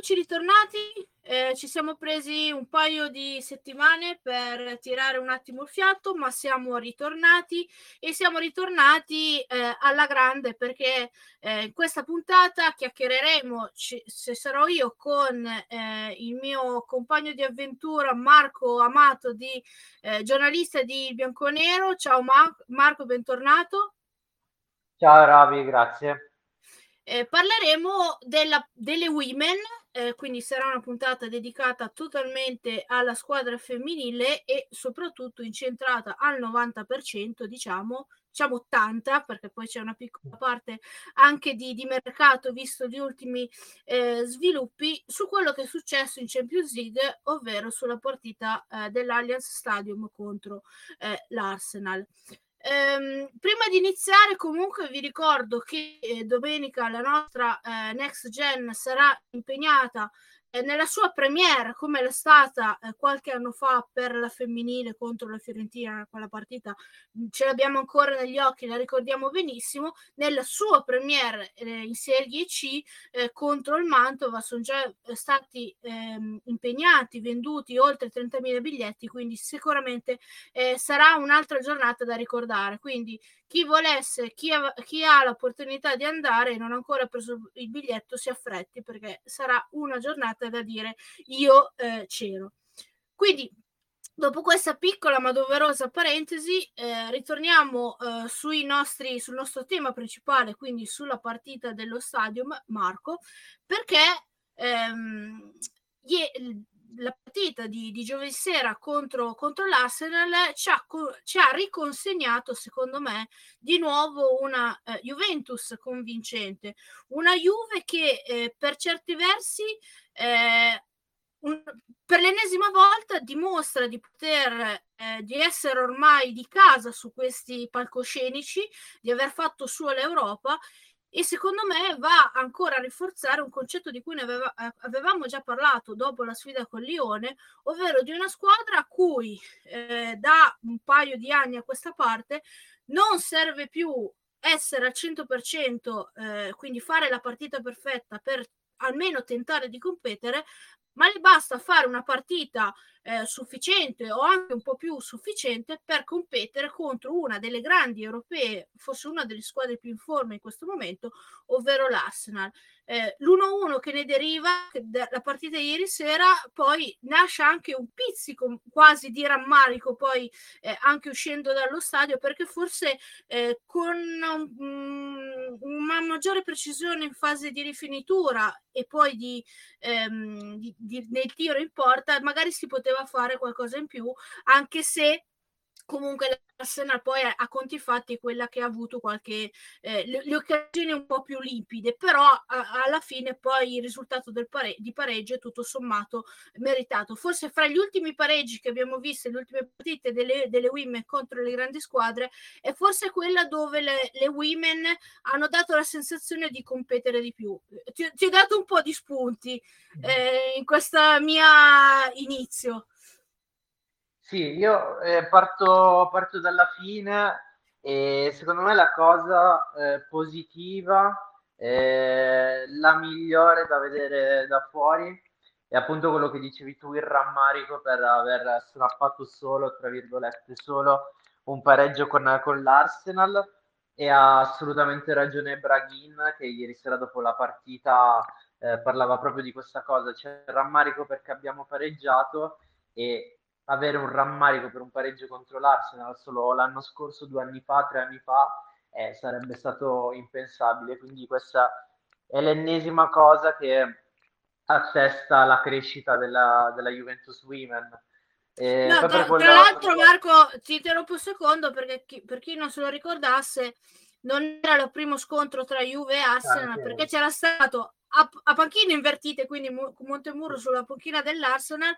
Eccoci ritornati. Eh, ci siamo presi un paio di settimane per tirare un attimo il fiato, ma siamo ritornati e siamo ritornati eh, alla grande perché eh, in questa puntata chiacchiereremo, ci, se sarò io, con eh, il mio compagno di avventura Marco Amato, di, eh, giornalista di Bianconero. Ciao Mar- Marco, bentornato. Ciao Ravi, grazie. Eh, parleremo della, delle women, eh, quindi sarà una puntata dedicata totalmente alla squadra femminile e soprattutto incentrata al 90%, diciamo, diciamo 80 perché poi c'è una piccola parte anche di, di mercato visto gli ultimi eh, sviluppi su quello che è successo in Champions League ovvero sulla partita eh, dell'Allianz Stadium contro eh, l'Arsenal Ehm, prima di iniziare, comunque, vi ricordo che eh, domenica la nostra eh, Next Gen sarà impegnata nella sua premiere, come l'è stata eh, qualche anno fa per la femminile contro la Fiorentina, quella partita mm, ce l'abbiamo ancora negli occhi, la ricordiamo benissimo. Nella sua premiere eh, in Serie C eh, contro il Mantova sono già eh, stati ehm, impegnati, venduti oltre 30.000 biglietti, quindi sicuramente eh, sarà un'altra giornata da ricordare. Quindi chi volesse, chi ha, chi ha l'opportunità di andare e non ha ancora preso il biglietto, si affretti perché sarà una giornata da dire io eh, c'ero. Quindi, dopo questa piccola ma doverosa parentesi, eh, ritorniamo eh, nostri, sul nostro tema principale, quindi sulla partita dello stadium, Marco, perché ehm, la partita di, di giovedì sera contro, contro l'Arsenal ci ha, ci ha, riconsegnato, secondo me, di nuovo una eh, Juventus convincente, una Juve che eh, per certi versi eh, un, per l'ennesima volta dimostra di poter eh, di essere ormai di casa su questi palcoscenici, di aver fatto su l'Europa e secondo me va ancora a rinforzare un concetto di cui ne aveva, avevamo già parlato dopo la sfida con Lione, ovvero di una squadra a cui eh, da un paio di anni a questa parte non serve più essere al 100%, eh, quindi fare la partita perfetta per almeno tentare di competere, ma gli basta fare una partita eh, sufficiente o anche un po' più sufficiente per competere contro una delle grandi europee, forse una delle squadre più in forma in questo momento, ovvero l'Arsenal. Eh, l'1-1 che ne deriva dalla partita di ieri sera, poi nasce anche un pizzico quasi di rammarico, poi eh, anche uscendo dallo stadio, perché forse eh, con um, una maggiore precisione in fase di rifinitura e poi di, ehm, di, di, nel tiro in porta, magari si poteva fare qualcosa in più, anche se comunque l'Arsenal poi a, conti fatti è quella che ha avuto qualche eh, le, le, occasioni un po' più limpide però a, alla fine poi il risultato del pare- di pareggio è tutto sommato meritato. Forse fra gli ultimi pareggi che abbiamo visto le ultime partite delle, delle women contro le grandi squadre è forse quella dove le, le women hanno dato la sensazione di competere di più. Ti, ti ho dato un po' di spunti mm. eh, in questa mia inizio sì, io eh, parto, parto, dalla fine e secondo me la cosa eh, positiva, eh, la migliore da vedere da fuori è appunto quello che dicevi tu, il rammarico per aver strappato solo, tra virgolette, solo un pareggio con, con l'Arsenal. E ha assolutamente ragione Braghin che ieri sera dopo la partita eh, parlava proprio di questa cosa, c'è il rammarico perché abbiamo pareggiato e avere un rammarico per un pareggio contro l'Arsenal solo l'anno scorso, due anni fa, tre anni fa, eh, sarebbe stato impensabile. Quindi questa è l'ennesima cosa che attesta la crescita della, della Juventus Women. Eh, no, tra, tra, l'altro, Marco, ti interrompo un secondo perché chi, per chi non se lo ricordasse, non era il primo scontro tra Juve e Arsenal ah, perché c'era stato a, a panchine invertite, quindi Montemurro sulla panchina dell'Arsenal,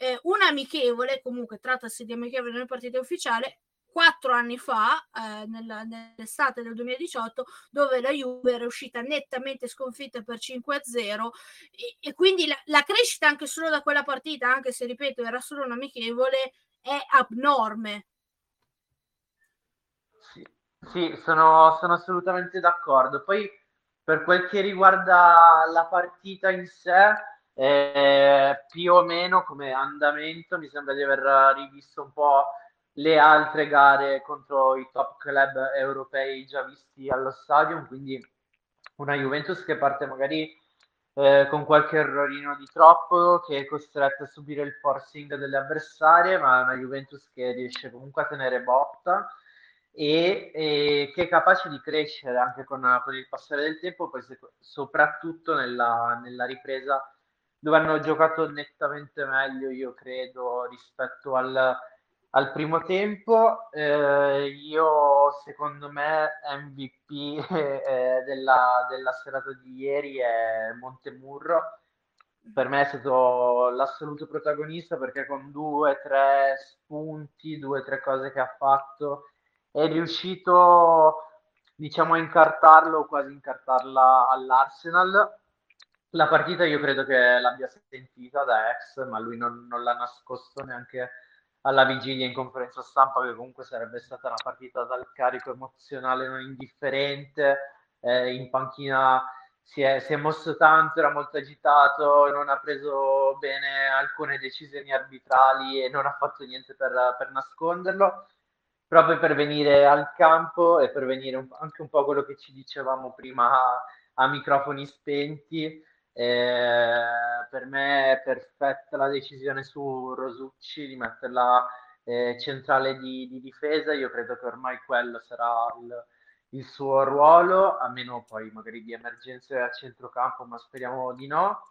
eh, un amichevole, comunque trattasi di amichevole nel partito ufficiale, quattro anni fa, eh, nella, nell'estate del 2018, dove la Juve era uscita nettamente sconfitta per 5-0 e, e quindi la, la, crescita anche solo da quella partita, anche se ripeto era solo un amichevole, è abnorme. Sì, sì sono, sono assolutamente d'accordo. Poi per quel che riguarda la partita in sé, eh, più o meno come andamento mi sembra di aver rivisto un po' le altre gare contro i top club europei già visti allo stadio, quindi una Juventus che parte magari eh, con qualche errorino di troppo, che è costretta a subire il forcing delle avversarie, ma una Juventus che riesce comunque a tenere botta e, e che è capace di crescere anche con, con il passare del tempo, poi se, soprattutto nella, nella ripresa dove hanno giocato nettamente meglio, io credo, rispetto al, al primo tempo. Eh, io, secondo me, MVP eh, della, della, serata di ieri è Montemurro. Per me è stato l'assoluto protagonista perché con due, tre spunti, due, tre cose che ha fatto, è riuscito, diciamo, a incartarlo, quasi incartarla all'Arsenal. La partita io credo che l'abbia sentita da ex, ma lui non, non l'ha nascosto neanche alla vigilia in conferenza stampa che comunque sarebbe stata una partita dal carico emozionale non indifferente, eh, in panchina si è, si è, mosso tanto, era molto agitato, non ha preso bene alcune decisioni arbitrali e non ha fatto niente per, per nasconderlo, proprio per venire al campo e per venire un, anche un po' quello che ci dicevamo prima a, a microfoni spenti eh, per me è perfetta la decisione su Rosucci di metterla eh, centrale di, di, difesa. Io credo che ormai quello sarà il, il suo ruolo, a meno poi magari di emergenze a centrocampo, ma speriamo di no.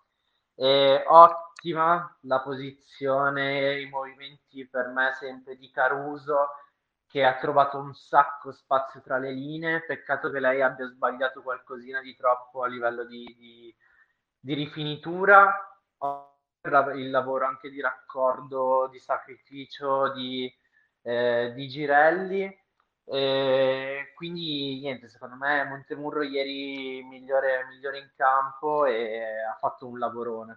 E ottima la posizione, i movimenti per me sempre di Caruso che ha trovato un sacco spazio tra le linee. Peccato che lei abbia sbagliato qualcosina di troppo a livello di, di di rifinitura, il lavoro anche di raccordo, di sacrificio, di, eh, di girelli. Eh, quindi niente, secondo me Montemurro ieri migliore, migliore in campo e ha fatto un lavorone.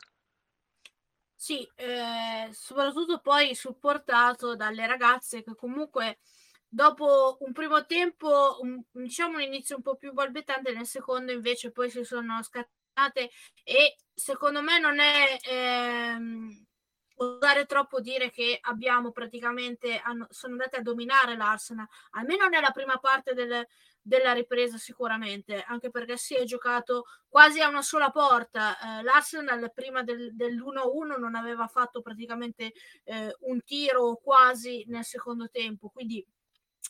Sì, eh, soprattutto poi supportato dalle ragazze che comunque dopo un primo tempo, un, diciamo un inizio un po' più balbettante, nel secondo invece poi si sono scattati e secondo me non è ehm, usare troppo dire che abbiamo praticamente hanno, sono andati a dominare l'Arsenal almeno nella prima parte del, della ripresa sicuramente anche perché si è giocato quasi a una sola porta. Eh, l'Arsenal prima del, dell'1-1 non aveva fatto praticamente eh, un tiro quasi nel secondo tempo quindi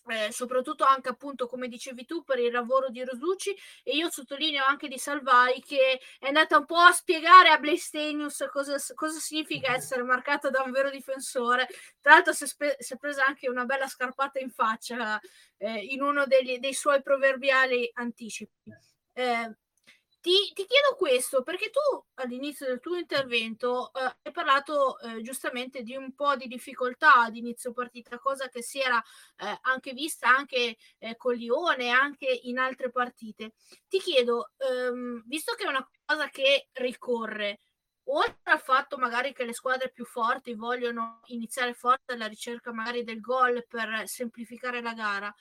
eh, soprattutto anche appunto come dicevi tu per il lavoro di Rosucci e io sottolineo anche di Salvai che è andata un po' a spiegare a Blaistenius cosa, cosa significa essere marcato da un vero difensore. Tra l'altro si è, spe- si è presa anche una bella scarpata in faccia eh, in uno degli, dei suoi proverbiali anticipi. Eh, ti, ti, chiedo questo perché tu all'inizio del tuo intervento eh, hai parlato eh, giustamente di un po' di difficoltà ad inizio partita, cosa che si era eh, anche vista anche eh, con Lione, anche in altre partite. Ti chiedo, ehm, visto che è una cosa che ricorre, oltre al fatto magari che le squadre più forti vogliono iniziare forte alla ricerca magari del gol per semplificare la gara,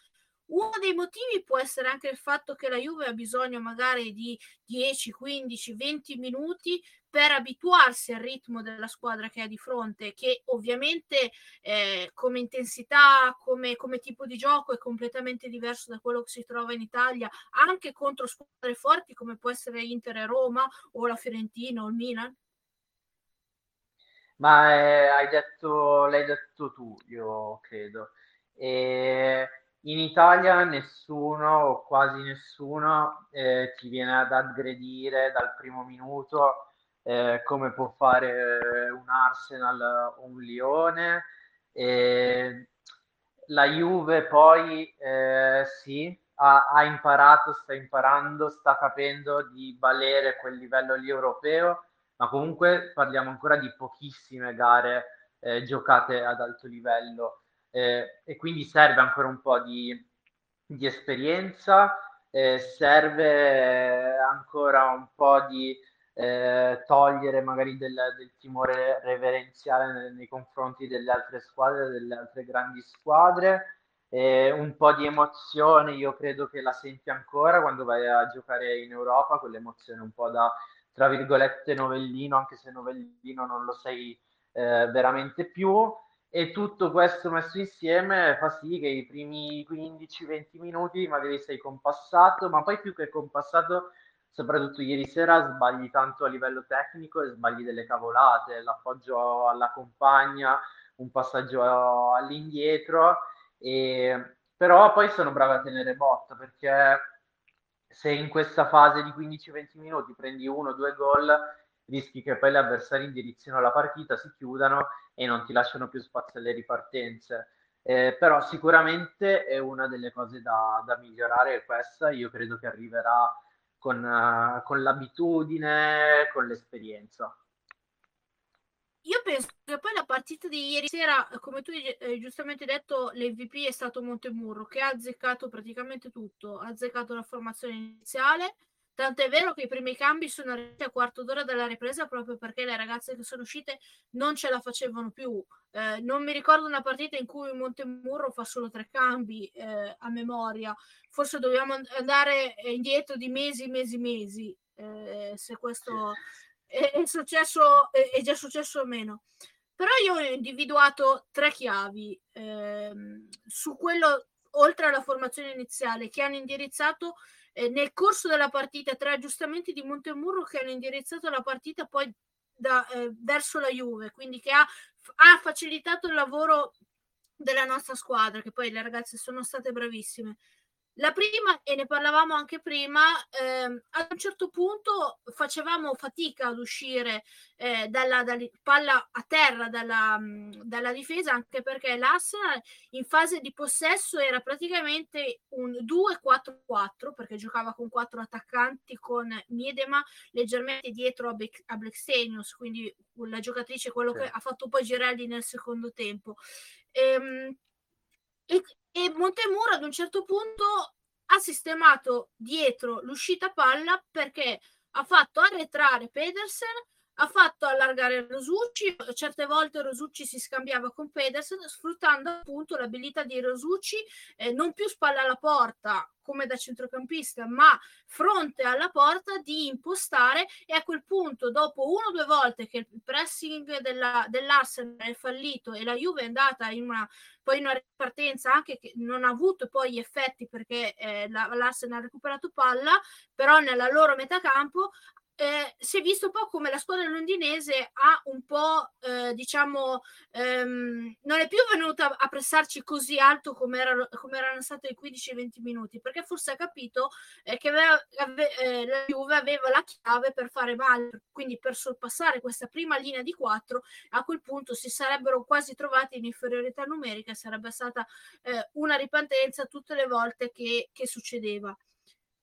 uno dei motivi può essere anche il fatto che la Juve ha bisogno magari di 10, 15, 20 minuti per abituarsi al ritmo della squadra che ha di fronte, che ovviamente eh, come intensità, come, come, tipo di gioco è completamente diverso da quello che si trova in Italia, anche contro squadre forti come può essere Inter e Roma o la Fiorentina o il Milan? Ma eh, hai detto, l'hai detto tu, io credo. E in Italia nessuno o quasi nessuno eh, ti viene ad aggredire dal primo minuto eh, come può fare un Arsenal o un Lione. E la Juve poi eh, sì, ha, ha, imparato, sta imparando, sta capendo di valere quel livello lì europeo, ma comunque parliamo ancora di pochissime gare eh, giocate ad alto livello eh, e quindi serve ancora un po' di, di esperienza, eh, serve ancora un po' di eh, togliere magari del, del timore reverenziale nei, nei, confronti delle altre squadre, delle altre grandi squadre. Eh, un po' di emozione, io credo che la senti ancora quando vai a giocare in Europa, quell'emozione un po' da, tra virgolette, novellino, anche se novellino non lo sei eh, veramente più. E tutto questo messo insieme fa sì che i primi 15-20 minuti magari sei compassato, ma poi più che compassato soprattutto ieri sera sbagli tanto a livello tecnico e sbagli delle cavolate, l'appoggio alla compagna, un passaggio all'indietro, e, però poi sono bravo a tenere botta perché se in questa fase di 15-20 minuti prendi uno o due gol rischi che poi gli avversari indirizzino la partita, si chiudano e non ti lasciano più spazio alle ripartenze. Eh, però sicuramente è una delle cose da, da migliorare questa, io credo che arriverà con, uh, con l'abitudine, con l'esperienza. Io penso che poi la partita di ieri sera, come tu hai eh, giustamente detto, l'MVP è stato Montemurro che ha azzeccato praticamente tutto, ha azzeccato la formazione iniziale, Tanto è vero che i primi cambi sono arrivati a quarto d'ora dalla ripresa proprio perché le ragazze che sono uscite non ce la facevano più. Eh, non mi ricordo una partita in cui Montemurro fa solo tre cambi eh, a memoria. Forse dobbiamo andare indietro di mesi, mesi, mesi. Eh, se questo è, è successo, è, è, già successo o meno. Però io ho individuato tre chiavi ehm, su quello, oltre alla formazione iniziale, che hanno indirizzato eh, nel corso della partita tre aggiustamenti di Montemurro che hanno indirizzato la partita poi da, eh, verso la Juve, quindi che ha, ha facilitato il lavoro della nostra squadra, che poi le ragazze sono state bravissime. La prima, e ne parlavamo anche prima, ehm, ad un certo punto facevamo fatica ad uscire eh, dalla, dalla, palla a terra dalla, dalla, difesa, anche perché l'Arsenal in fase di possesso era praticamente un 2-4-4, perché giocava con quattro attaccanti, con Miedema leggermente dietro a, Be- a Blackstenius, quindi la giocatrice, quello sì. che ha fatto poi Girelli nel secondo tempo. Ehm, e, e Montemuro ad un certo punto ha sistemato dietro l'uscita palla perché ha fatto arretrare Pedersen, ha fatto allargare Rosucci, certe volte Rosucci si scambiava con Pedersen sfruttando appunto l'abilità di Rosucci eh, non più spalla alla porta come da centrocampista, ma fronte alla porta di impostare e a quel punto dopo una o due volte che il pressing della, dell'Arsenal è fallito e la Juve è andata in una poi una ripartenza anche che non ha avuto poi effetti perché eh, la, l'Arsenal ha recuperato palla, però nella loro metà campo eh, si è visto un po' come la squadra londinese ha un po', eh, diciamo, ehm, non è più venuta a pressarci così alto come, era, come erano stati i 15-20 minuti, perché forse ha capito eh, che aveva, ave, eh, la Juve aveva la chiave per fare male, quindi per sorpassare questa prima linea di 4, a quel punto si sarebbero quasi trovati in inferiorità numerica, sarebbe stata eh, una ripartenza tutte le volte che, che succedeva.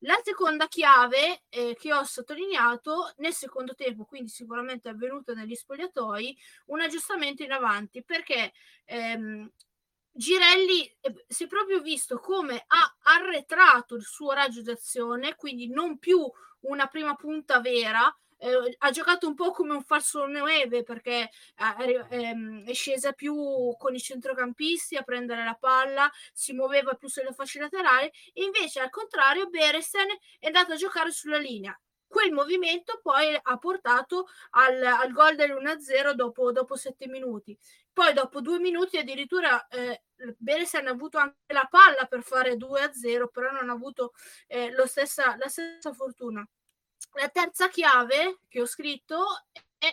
La seconda chiave eh, che ho sottolineato nel secondo tempo, quindi sicuramente è avvenuto negli spogliatoi, un aggiustamento in avanti perché ehm, Girelli eh, si è proprio visto come ha arretrato il suo raggio d'azione, quindi non più una prima punta vera, eh, ha giocato un po' come un falso neve perché eh, ehm, è scesa più con i centrocampisti a prendere la palla, si muoveva più sulle fasce laterali invece al contrario Beresen è andato a giocare sulla linea. Quel movimento poi ha portato al, al gol dell'1-0 dopo, dopo sette minuti. Poi dopo due minuti addirittura eh, Beresen ha avuto anche la palla per fare 2-0, però non ha avuto eh, stessa, la stessa fortuna. La terza chiave che ho scritto è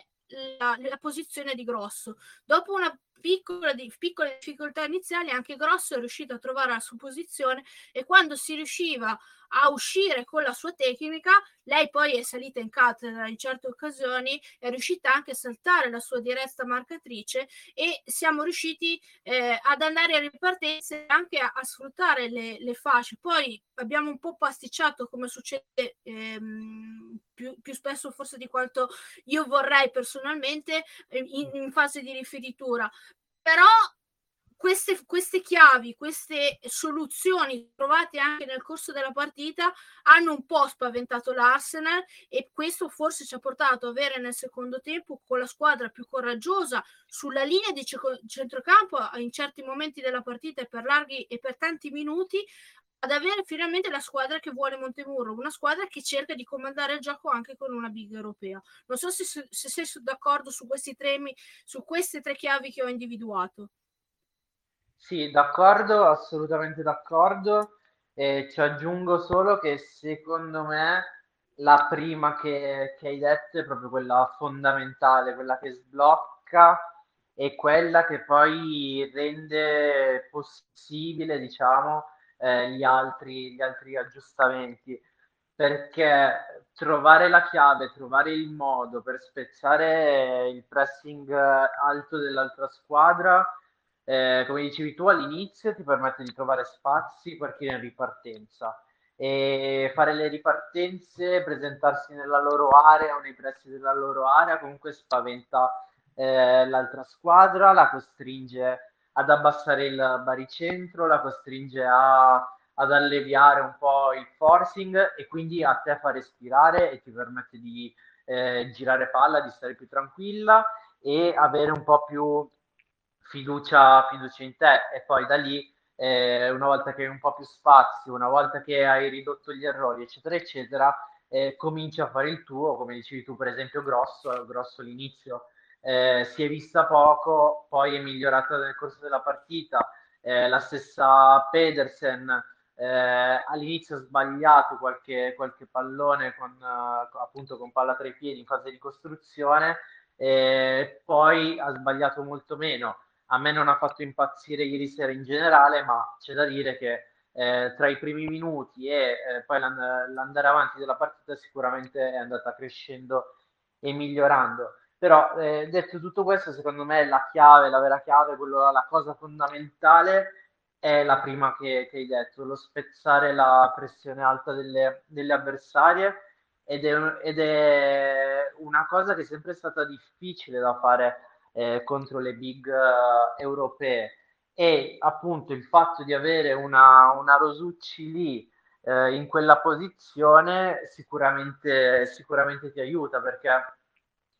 la, la posizione di Grosso. Dopo una piccola, di, piccole difficoltà iniziali, anche Grosso è riuscito a trovare la sua posizione e quando si riusciva a uscire con la sua tecnica, lei poi è salita in cattedra in certe occasioni, è riuscita anche a saltare la sua diretta marcatrice e siamo riusciti eh, ad andare a ripartenza e anche a, a sfruttare le, le, fasce. Poi abbiamo un po' pasticciato come succede ehm, più, più, spesso forse di quanto io vorrei personalmente in, in fase di riferitura. Però queste, queste, chiavi, queste soluzioni trovate anche nel corso della partita hanno un po' spaventato l'Arsenal e questo forse ci ha portato a avere nel secondo tempo con la squadra più coraggiosa sulla linea di centrocampo in certi momenti della partita e per larghi e per tanti minuti ad avere finalmente la squadra che vuole Montemurro, una squadra che cerca di comandare il gioco anche con una big europea. Non so se, se sei d'accordo su questi temi, su queste tre chiavi che ho individuato. Sì, d'accordo, assolutamente d'accordo. E ci aggiungo solo che secondo me la prima che, che hai detto è proprio quella fondamentale, quella che sblocca e quella che poi rende possibile, diciamo, eh, gli altri, gli altri aggiustamenti. Perché trovare la chiave, trovare il modo per spezzare il pressing alto dell'altra squadra eh, come dicevi tu all'inizio, ti permette di trovare spazi per chi è in ripartenza e fare le ripartenze, presentarsi nella loro area o nei pressi della loro area, comunque spaventa eh, l'altra squadra, la costringe ad abbassare il baricentro, la costringe a, ad alleviare un po' il forcing e quindi a te fa respirare e ti permette di eh, girare palla, di stare più tranquilla e avere un po' più fiducia, fiducia in te. E poi da lì eh, una volta che hai un po' più spazio, una volta che hai ridotto gli errori, eccetera, eccetera, eh, cominci a fare il tuo, come dicevi tu, per esempio, grosso, grosso all'inizio eh, si è vista poco, poi è migliorata nel corso della partita. Eh, la stessa Pedersen eh, all'inizio ha sbagliato qualche, qualche pallone con, appunto con palla tra i piedi in fase di costruzione, poi ha sbagliato molto meno a me non ha fatto impazzire ieri sera in generale, ma c'è da dire che eh, tra i primi minuti e eh, poi l'and- l'andare avanti della partita sicuramente è andata crescendo e migliorando. Però eh, detto tutto questo, secondo me la chiave, la vera chiave, quello, la cosa fondamentale è la prima che, che hai detto, lo spezzare la pressione alta delle, delle avversarie ed è, ed è una cosa che è sempre stata difficile da fare eh, contro le big uh, europee. E appunto il fatto di avere una, una Rosucci lì eh, in quella posizione sicuramente, sicuramente ti aiuta perché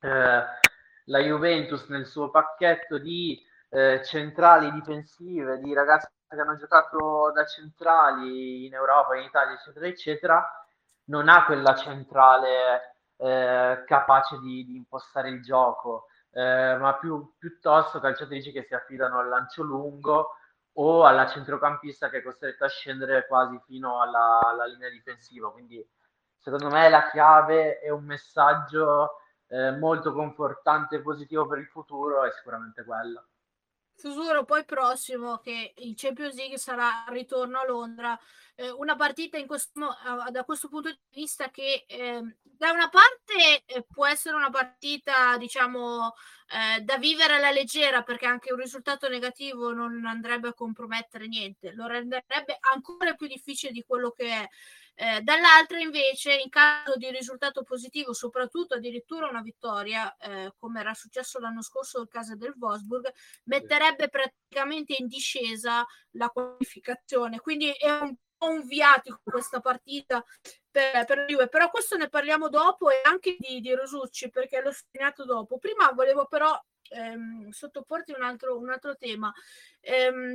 eh, la Juventus nel suo pacchetto di eh, centrali difensive, di ragazzi che hanno giocato da centrali in Europa, in Italia, eccetera, eccetera, non ha quella centrale eh, capace di, di impostare il gioco eh, ma più, piuttosto calciatrici che si affidano al lancio lungo o alla centrocampista che è costretta a scendere quasi fino alla, alla linea difensiva. Quindi secondo me la chiave è un messaggio eh, molto confortante e positivo per il futuro è sicuramente quella. Futuro poi prossimo che il Champions League sarà ritorno a Londra, eh, una partita questo, da questo punto di vista che eh, da una parte eh, può essere una partita diciamo eh, da vivere alla leggera perché anche un risultato negativo non andrebbe a compromettere niente, lo renderebbe ancora più difficile di quello che è. Eh, dall'altra invece in caso di risultato positivo, soprattutto addirittura una vittoria, eh, come era successo l'anno scorso nel caso del Wolfsburg, metterebbe praticamente in discesa la qualificazione. Quindi è un po' un viatico questa partita per, per Juve, però questo ne parliamo dopo e anche di, di Rosucci perché l'ho segnato dopo. Prima volevo però ehm, sottoporti un altro, un altro tema. Ehm,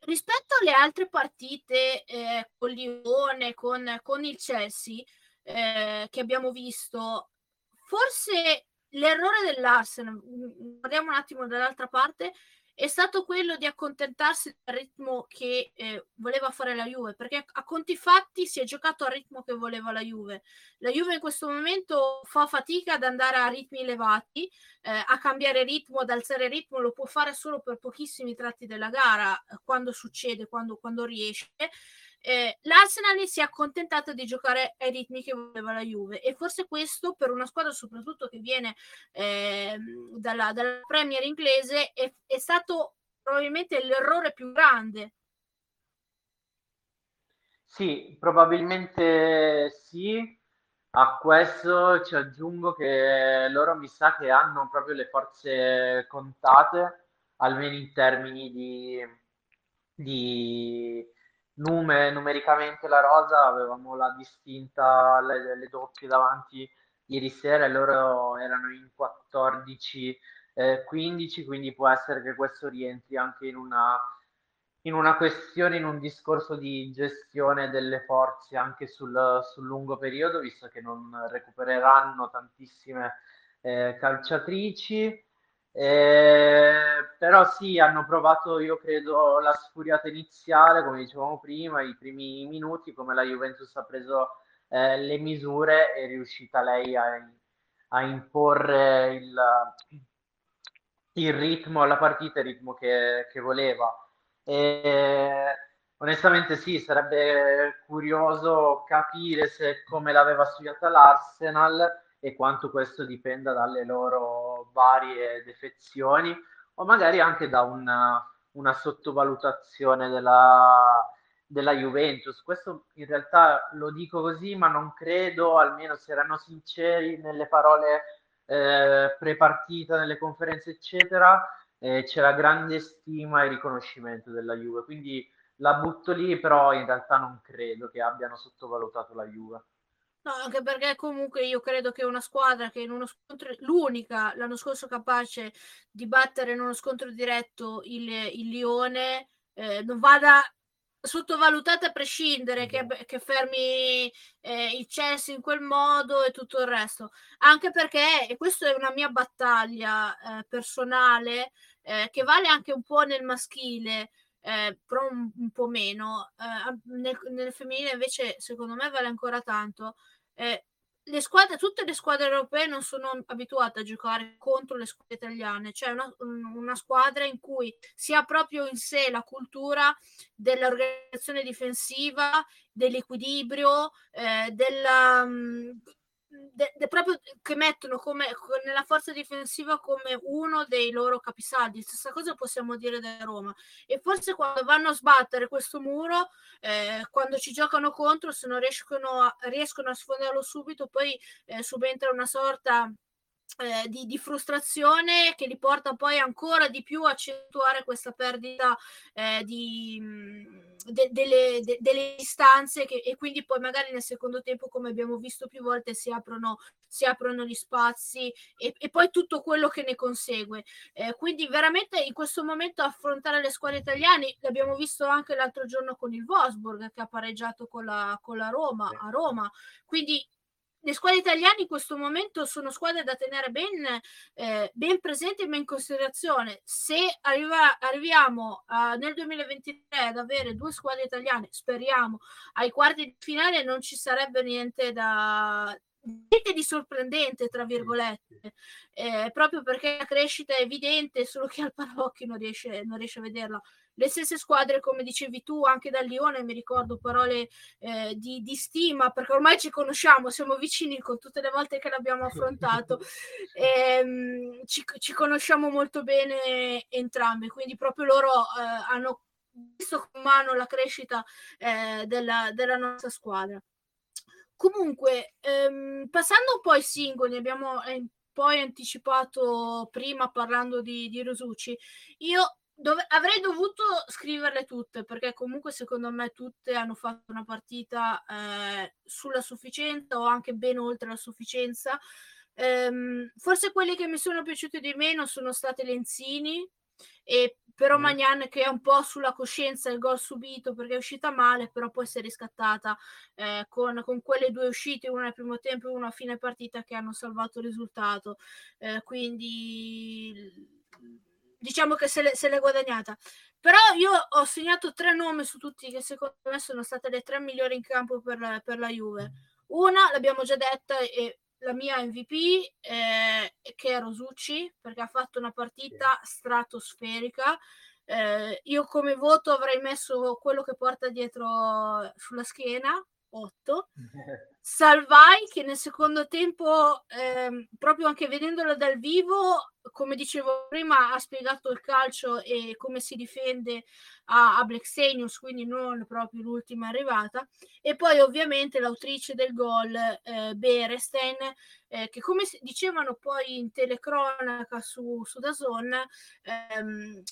rispetto alle altre partite eh, con Lione, con, con il Chelsea eh, che abbiamo visto, forse l'errore dell'Arsenal, guardiamo un attimo dall'altra parte, è stato quello di accontentarsi del ritmo che eh, voleva fare la Juve, perché a conti fatti si è giocato al ritmo che voleva la Juve. La Juve in questo momento fa fatica ad andare a ritmi elevati, eh, a cambiare ritmo, ad alzare ritmo, lo può fare solo per pochissimi tratti della gara, eh, quando succede, quando, quando riesce eh, l'Arsenal si è accontentato di giocare ai ritmi che voleva la Juve e forse questo per una squadra soprattutto che viene eh, dalla, dalla, Premier inglese è, è stato probabilmente l'errore più grande. Sì, probabilmente sì. A questo ci aggiungo che loro mi sa che hanno proprio le forze contate, almeno in termini di, di nume, numericamente la rosa, avevamo la distinta, le, le doppie davanti ieri sera e loro erano in 14 eh, 15, quindi può essere che questo rientri anche in una, in una questione, in un discorso di gestione delle forze anche sul, sul lungo periodo, visto che non recupereranno tantissime eh, calciatrici. Eh, però sì, hanno provato, io credo, la sfuriata iniziale, come dicevamo prima, i primi minuti, come la Juventus ha preso eh, le misure, è riuscita lei a, a imporre il, il, ritmo alla partita, il ritmo che, che voleva. E, onestamente sì, sarebbe curioso capire se come l'aveva studiata l'Arsenal e quanto questo dipenda dalle loro varie defezioni o magari anche da una, una sottovalutazione della, della Juventus. Questo in realtà lo dico così, ma non credo, almeno se erano sinceri nelle parole eh, prepartita, nelle conferenze, eccetera, eh, c'era grande stima e riconoscimento della Juve. Quindi la butto lì, però in realtà non credo che abbiano sottovalutato la Juve. No, anche perché comunque io credo che una squadra che in uno scontro, l'unica l'anno scorso capace di battere in uno scontro diretto il, il Lione, eh, non vada sottovalutata a prescindere che, che fermi eh, il Chelsea in quel modo e tutto il resto. Anche perché, e questa è una mia battaglia eh, personale, eh, che vale anche un po' nel maschile, eh, però un, un, po' meno. Eh, nel, nel, femminile invece secondo me vale ancora tanto eh, le squadre, tutte le squadre europee non sono abituate a giocare contro le squadre italiane, cioè una, una squadra in cui si ha proprio in sé la cultura dell'organizzazione difensiva, dell'equilibrio, eh, della, mh, de, de proprio che mettono come, nella forza difensiva come uno dei loro capisaldi. Stessa cosa possiamo dire della Roma. E forse quando vanno a sbattere questo muro, eh, quando ci giocano contro, se non riescono a, riescono a sfondarlo subito, poi eh, subentra una sorta eh, di, di, frustrazione che li porta poi ancora di più a accentuare questa perdita eh, di, de, delle, de, delle istanze che, e quindi poi magari nel secondo tempo come abbiamo visto più volte si aprono, si aprono gli spazi e, e poi tutto quello che ne consegue. Eh, quindi veramente in questo momento affrontare le squadre italiane l'abbiamo visto anche l'altro giorno con il Wolfsburg che ha pareggiato con la, con la Roma a Roma. Quindi le squadre italiane in questo momento sono squadre da tenere ben, eh, ben presenti e ben in considerazione. Se arriva, arriviamo uh, nel 2023 ad avere due squadre italiane, speriamo, ai quarti di finale non ci sarebbe niente da, niente di sorprendente, tra virgolette, eh, proprio perché la crescita è evidente, solo che al Parocchi non riesce, non riesce a vederla le stesse squadre, come dicevi tu, anche da Lione, mi ricordo parole eh, di, di, stima, perché ormai ci conosciamo, siamo vicini con tutte le volte che l'abbiamo affrontato, e, ehm, ci, ci, conosciamo molto bene entrambi, quindi proprio loro eh, hanno visto con mano la crescita eh, della, della nostra squadra. Comunque, ehm, passando un po' ai singoli, abbiamo eh, poi anticipato prima parlando di, di Rosucci, io dove, avrei dovuto scriverle tutte perché comunque secondo me tutte hanno fatto una partita eh, sulla sufficienza o anche ben oltre la sufficienza. Ehm, forse quelli che mi sono piaciuti di meno sono state Lenzini e però mm. Magnan che è un po' sulla coscienza il gol subito perché è uscita male, però poi si è riscattata eh, con, con, quelle due uscite, una al primo tempo e una a fine partita che hanno salvato il risultato. Eh, quindi diciamo che se, se l'è guadagnata. Però io ho segnato tre nomi su tutti che secondo me sono state le tre migliori in campo per, per la Juve. Una l'abbiamo già detta e la mia MVP eh, che è Rosucci perché ha fatto una partita stratosferica. Eh, io come voto avrei messo quello che porta dietro sulla schiena, 8. Salvai che nel secondo tempo, eh, proprio anche vedendolo dal vivo, come dicevo prima, ha spiegato il calcio e come si difende a, a Blackstenius, quindi non proprio l'ultima arrivata. E poi ovviamente l'autrice del gol, eh, Berestein, eh, che come dicevano poi in telecronaca su, su Dazon, ehm,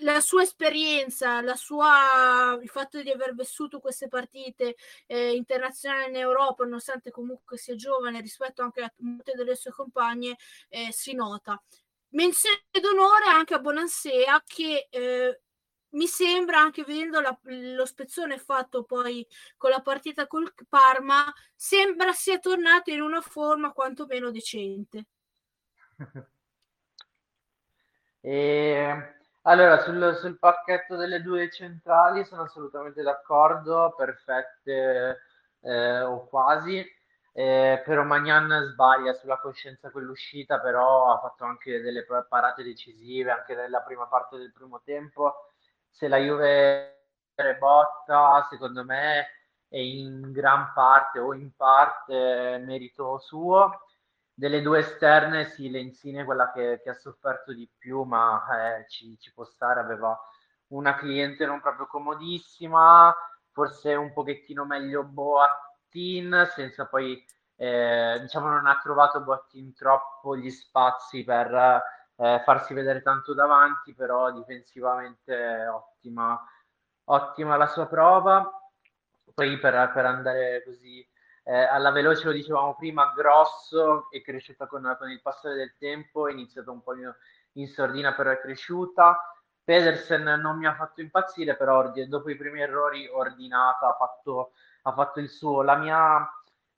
la sua esperienza, la sua, il fatto di aver vissuto queste partite eh, internazionali in Europa, nonostante comunque sia giovane rispetto anche a molte delle sue compagne, eh, si nota. Menzione d'onore anche a Bonansea che eh, mi sembra anche vedendo la, lo spezzone fatto poi con la partita col Parma, sembra sia tornato in una forma quantomeno decente. e allora, sul, sul pacchetto delle due centrali sono assolutamente d'accordo, perfette eh, o quasi. Eh, però Magnan sbaglia sulla coscienza quell'uscita, però ha fatto anche delle parate decisive anche nella prima parte del primo tempo. Se la Juve botta, secondo me è in gran parte o in parte merito suo delle due esterne, sì, Lenzini è quella che, che ha sofferto di più, ma eh, ci, ci, può stare, aveva una cliente non proprio comodissima, forse un pochettino meglio Boattin, senza poi, eh, diciamo, non ha trovato Boattin troppo gli spazi per eh, farsi vedere tanto davanti, però difensivamente ottima, ottima la sua prova. Poi per, per andare così eh, alla veloce lo dicevamo prima, grosso, è cresciuta con, con il passare del tempo, è iniziato un po' in, in sordina, però è cresciuta. Pedersen non mi ha fatto impazzire, però dopo i primi errori ordinata, ha fatto, ha fatto il suo. Mia,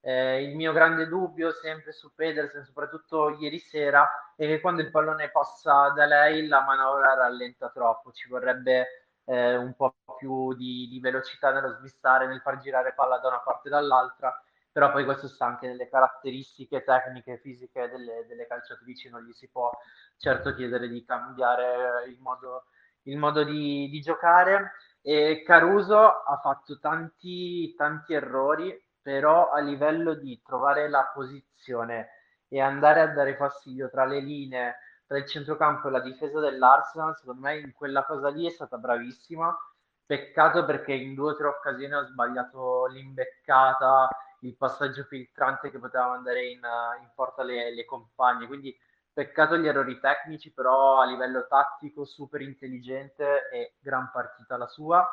eh, il mio grande dubbio sempre su Pedersen, soprattutto ieri sera, è che quando il pallone passa da lei la manovra rallenta troppo, ci vorrebbe eh, un po' più di, di velocità nello svistare, nel far girare palla da una parte e dall'altra però poi questo sta anche nelle caratteristiche tecniche e fisiche delle, delle, calciatrici, non gli si può certo chiedere di cambiare il modo, il modo di, di, giocare. E Caruso ha fatto tanti, tanti errori, però a livello di trovare la posizione e andare a dare fastidio tra le linee, tra il centrocampo e la difesa dell'Arsenal, secondo me in quella cosa lì è stata bravissima. Peccato perché in due o tre occasioni ha sbagliato l'imbeccata il passaggio filtrante che poteva mandare in, in porta le, le, compagne. Quindi peccato gli errori tecnici, però a livello tattico super intelligente e gran partita la sua.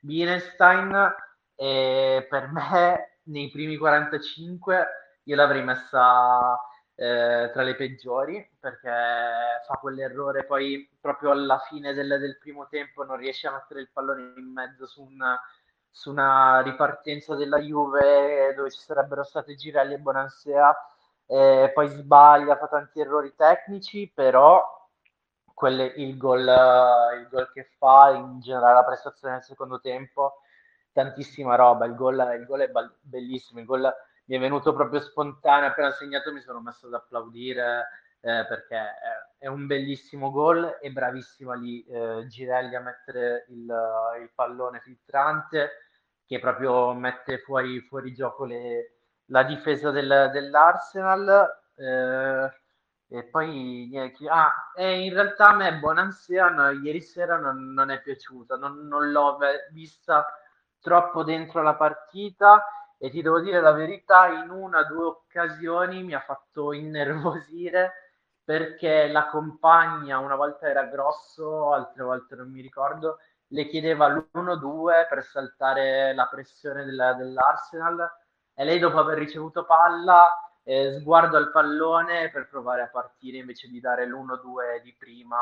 Bienstein eh, per me nei primi 45 io l'avrei messa eh, tra le peggiori perché fa quell'errore poi proprio alla fine del, del primo tempo non riesce a mettere il pallone in mezzo su un su una ripartenza della Juve dove ci sarebbero state Girelli e Bonansea, eh, poi sbaglia, fa tanti errori tecnici, però quelle, il, gol, il gol che fa, in generale la prestazione nel secondo tempo, tantissima roba, il gol, il gol è bellissimo, il gol mi è venuto proprio spontaneo, appena segnato mi sono messo ad applaudire eh, perché è, un bellissimo gol, è bravissima lì eh, Girelli a mettere il, il pallone filtrante, che proprio mette fuori, fuori gioco le, la difesa del, dell'Arsenal. Eh, e poi niente, ah, e in realtà a me Bonansea no, ieri sera non, non è piaciuta, non, non, l'ho vista troppo dentro la partita e ti devo dire la verità, in una o due occasioni mi ha fatto innervosire perché la compagna una volta era grosso, altre volte non mi ricordo, le chiedeva l'1-2 per saltare la pressione della, dell'Arsenal e lei dopo aver ricevuto palla eh, sguardo al pallone per provare a partire invece di dare l'1-2 di prima.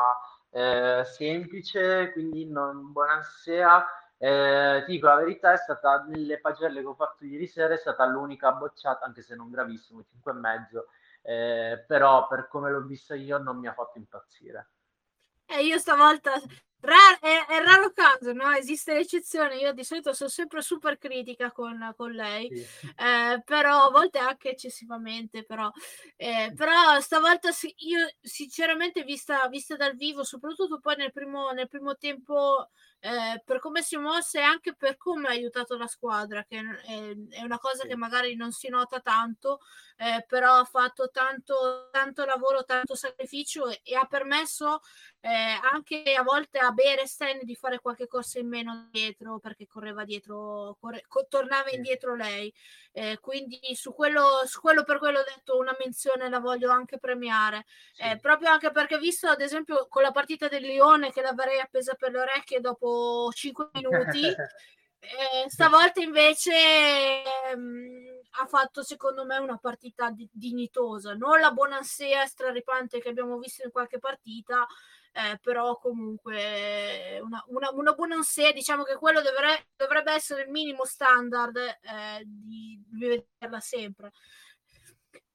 Eh, semplice quindi non buonasera. Eh, ti dico la verità è stata nelle pagelle che ho fatto ieri sera è stata l'unica bocciata anche se non gravissimo 5,5 eh, però per come l'ho vista io non mi ha fatto impazzire. E io stavolta Rar- è, è, raro caso, no? Esiste l'eccezione. Io di solito sono sempre super critica con, con lei, sì. eh, però a volte anche eccessivamente. Però, eh, però stavolta io sinceramente vista, vista dal vivo, soprattutto poi nel primo, nel primo tempo eh, per come si è mossa e anche per come ha aiutato la squadra, che è, è una cosa sì. che magari non si nota tanto, eh, però ha fatto tanto, tanto lavoro, tanto sacrificio e, e ha permesso eh, anche a volte a Beresten di fare qualche corsa in meno dietro perché correva dietro, corre, co- tornava sì. indietro lei. Eh, quindi su quello, su quello per quello ho detto una menzione la voglio anche premiare, sì. Proprio anche perché visto ad esempio con la partita del Lione che l'avrei appesa per le orecchie dopo 5 minuti. eh, stavolta invece ehm, ha fatto secondo me una partita di- dignitosa, non la buona buonansia straripante che abbiamo visto in qualche partita, eh, però comunque una, una, una buonansia, diciamo che quello dovrebbe, dovrebbe essere il minimo standard eh, di, di vederla sempre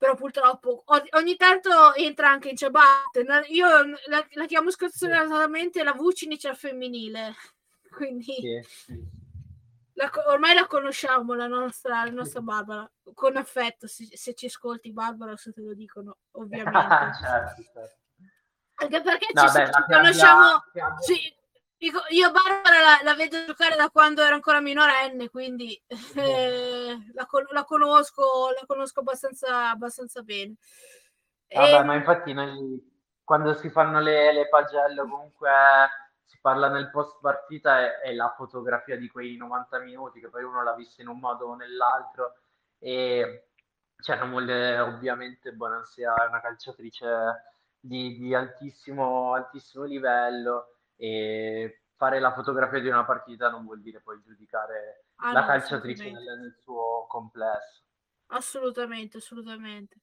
però purtroppo ogni tanto entra anche in ciabatte. Io la, la chiamo scazzonatamente la Vucinic al femminile, quindi sì. la, ormai la conosciamo la nostra, la nostra Barbara, con affetto, se, se, ci ascolti Barbara se te lo dicono, ovviamente. certo, certo. Anche perché no, ci, beh, ci conosciamo... Ci, io Barbara la, la, vedo giocare da quando ero ancora minorenne, quindi eh, la, la, conosco, la conosco abbastanza, abbastanza bene. Vabbè, e... ma infatti noi quando si fanno le, le pagelle comunque si parla nel post partita e, la fotografia di quei 90 minuti che poi uno l'ha vista in un modo o nell'altro e cioè non vuole ovviamente Bonansia è una calciatrice di, di altissimo, altissimo livello e fare la fotografia di una partita non vuol dire poi giudicare ah, la no, calciatrice nel, nel suo complesso. Assolutamente, assolutamente.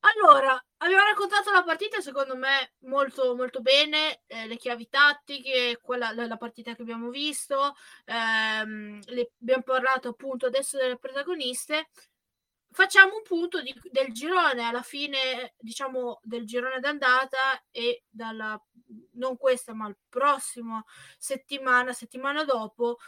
Allora, abbiamo raccontato la partita secondo me molto molto bene, eh, le chiavi tattiche, quella, la, partita che abbiamo visto, ehm, le, abbiamo parlato appunto adesso delle protagoniste facciamo un punto di, del girone alla fine, diciamo, del girone d'andata e dalla non questa, ma il prossimo settimana, settimana dopo,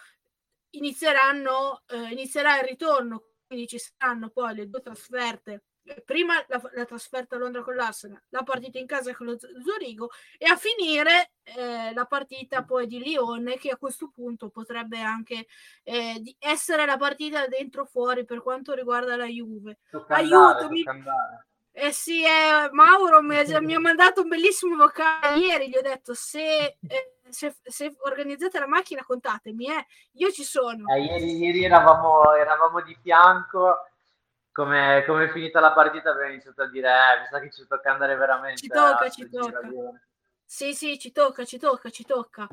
inizieranno, eh, inizierà il ritorno, quindi ci saranno poi le due trasferte prima la, la, trasferta a Londra con l'Arsenal, la partita in casa con lo Zurigo e a finire eh, la partita poi di Lione che a questo punto potrebbe anche eh, essere la partita dentro fuori per quanto riguarda la Juve. Aiutami. Eh sì, eh, Mauro mi, mi, ha mandato un bellissimo vocale ieri, gli ho detto se, eh, se, se organizzate la macchina contatemi, eh. io ci sono. Eh, ieri, ieri eravamo, eravamo di fianco come, come, è finita la partita abbiamo iniziato a dire eh, mi sa che ci tocca andare veramente ci tocca, ci tocca. sì sì ci tocca, ci tocca, ci tocca.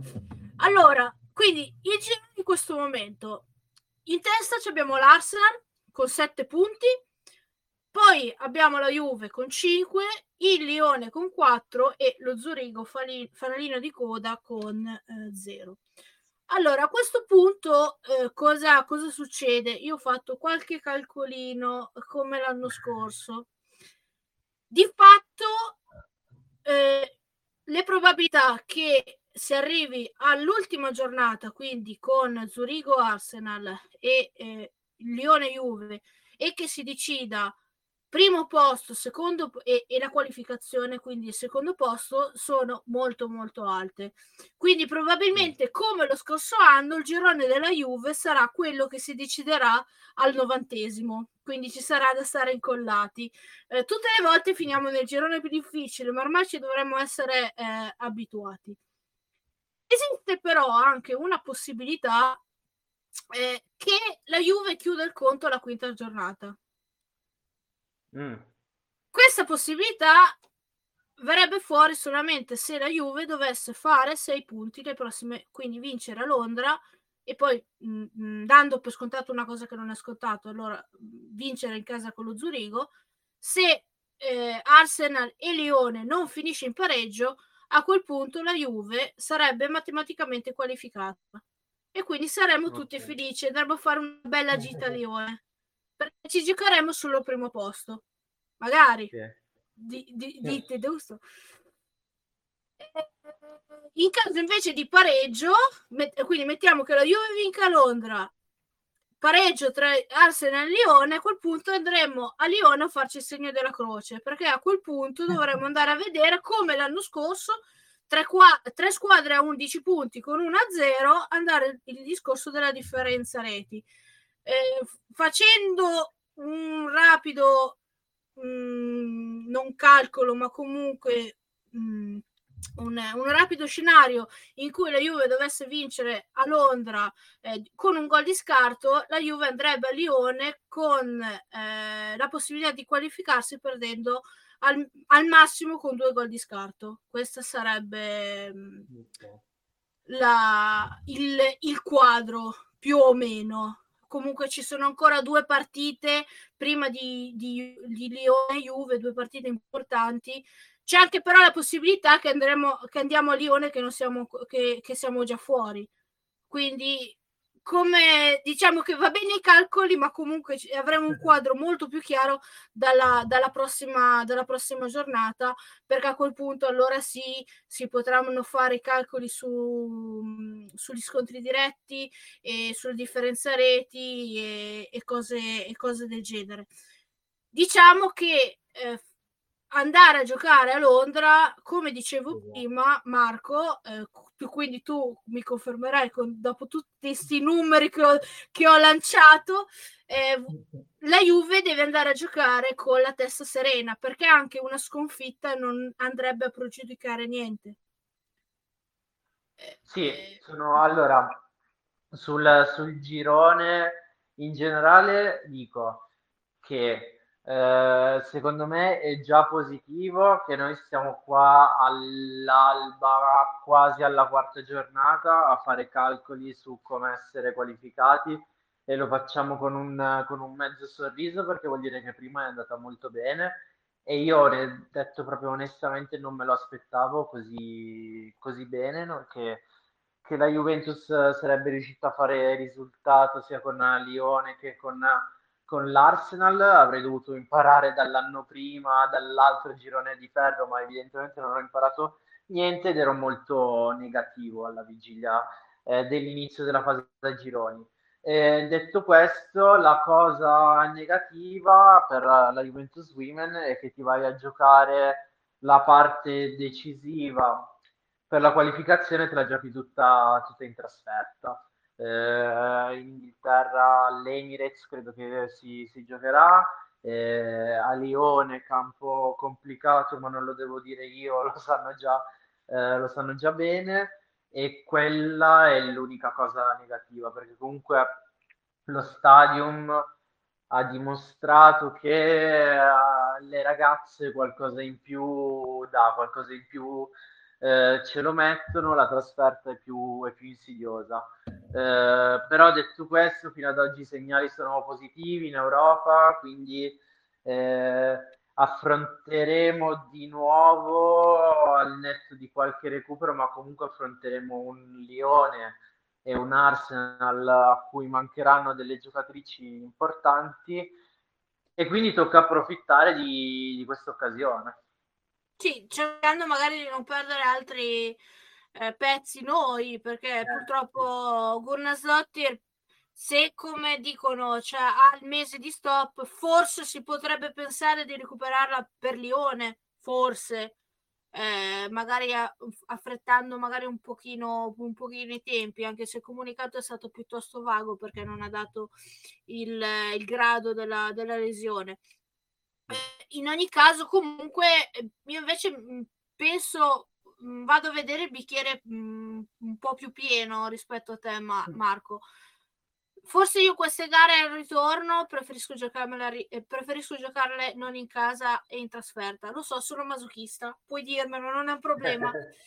Allora, quindi il giro in questo momento. In testa abbiamo l'Arsenal con 7 punti poi abbiamo la Juve con 5 il Lione con 4 e lo Zurigo fanalino di coda con 0 eh, allora, a questo punto eh, cosa, cosa succede? Io ho fatto qualche calcolino come l'anno scorso. Di fatto, eh, le probabilità che si arrivi all'ultima giornata, quindi con Zurigo Arsenal e eh, Lione Juve, e che si decida primo posto, secondo e, e, la qualificazione, quindi il secondo posto, sono molto molto alte. Quindi probabilmente come lo scorso anno il girone della Juve sarà quello che si deciderà al novantesimo, quindi ci sarà da stare incollati. Eh, tutte le volte finiamo nel girone più difficile, ma ormai ci dovremmo essere eh, abituati. Esiste però anche una possibilità eh, che la Juve chiuda il conto alla quinta giornata Mm. Questa possibilità verrebbe fuori solamente se la Juve dovesse fare sei punti le prossime, quindi vincere a Londra e poi mh, mm, mm, dando per scontato una cosa che non è scontato, allora vincere in casa con lo Zurigo. Se eh, Arsenal e Lione non finisce in pareggio, a quel punto la Juve sarebbe matematicamente qualificata e quindi saremmo okay. tutti felici, andremo a fare una bella gita a Lione ci giocheremo sul primo posto. Magari. Sì. Di, di, dite, giusto? in caso invece di pareggio, met- quindi mettiamo che la Juve vinca a Londra, pareggio tra Arsenal e Lione, a quel punto andremo a Lione a farci il segno della croce, perché a quel punto dovremo andare a vedere come l'anno scorso tre, qua- tre squadre a 11 punti con 1 a 0 andare il discorso della differenza reti. Eh, facendo un rapido mh, mm, non calcolo, ma comunque mh, mm, un, un, rapido scenario in cui la Juve dovesse vincere a Londra eh, con un gol di scarto, la Juve andrebbe a Lione con eh, la possibilità di qualificarsi perdendo al, al, massimo con due gol di scarto. Questo sarebbe mm, la, il, il quadro più o meno comunque ci sono ancora due partite prima di, di, di Lione e Juve, due partite importanti. C'è anche però la possibilità che, andremo, che andiamo a Lione che, siamo, che, che siamo già fuori. Quindi come diciamo che va bene i calcoli, ma comunque avremo un quadro molto più chiaro dalla, dalla, prossima, dalla prossima giornata, perché a quel punto allora sì si potranno fare i calcoli su, sugli scontri diretti e sulle differenza reti e, e, cose, e cose del genere. Diciamo che eh, andare a giocare a Londra, come dicevo prima, Marco, eh, quindi tu mi confermerai con, dopo tutti questi numeri che ho, che ho lanciato, eh, la Juve deve andare a giocare con la testa serena perché anche una sconfitta non andrebbe a pregiudicare niente. Eh, sì, eh, sono allora sul, sul girone in generale dico che eh, secondo me è già positivo che noi stiamo qua all'alba, quasi alla quarta giornata, a fare calcoli su come essere qualificati e lo facciamo con un, con un mezzo sorriso perché vuol dire che prima è andata molto bene e io detto proprio onestamente non me lo aspettavo così, così bene, no? che, che la Juventus sarebbe riuscita a fare risultato sia con Lione che con con l'Arsenal avrei dovuto imparare dall'anno prima, dall'altro girone di ferro, ma evidentemente non ho imparato niente ed ero molto negativo alla vigilia eh, dell'inizio della fase da gironi. Eh, detto questo, la cosa negativa per la Juventus Women è che ti vai a giocare la parte decisiva per la qualificazione, te la giochi tutta, tutta in trasferta in Inghilterra all'Emirates credo che si, si giocherà, eh, a Lione campo complicato ma non lo devo dire io, lo sanno già, eh, lo sanno già bene. E quella è l'unica cosa negativa perché comunque lo stadium ha dimostrato che alle ragazze qualcosa in più dà, qualcosa in più eh, ce lo mettono, la trasferta è più, è più insidiosa. Eh, però detto questo, fino ad oggi i segnali sono positivi in Europa, quindi eh, affronteremo di nuovo al netto di qualche recupero, ma comunque affronteremo un Lione e un Arsenal a cui mancheranno delle giocatrici importanti e quindi tocca approfittare di, di questa occasione. Sì, cercando magari di non perdere altri eh, pezzi noi, perché eh. purtroppo Gurnasdottir, se come dicono cioè, ha il mese di stop, forse si potrebbe pensare di recuperarla per Lione, forse. Eh, magari affrettando magari un pochino, un pochino i tempi, anche se il comunicato è stato piuttosto vago perché non ha dato il, il grado della, della lesione. In ogni caso, comunque, io invece penso Mm, vado a vedere il bicchiere mh, mm, un po' più pieno rispetto a te, Ma- Marco. Forse io queste gare al ritorno preferisco, ri- eh, preferisco giocarle non in casa e in trasferta. Lo so, sono masochista, puoi dirmelo, non è un problema.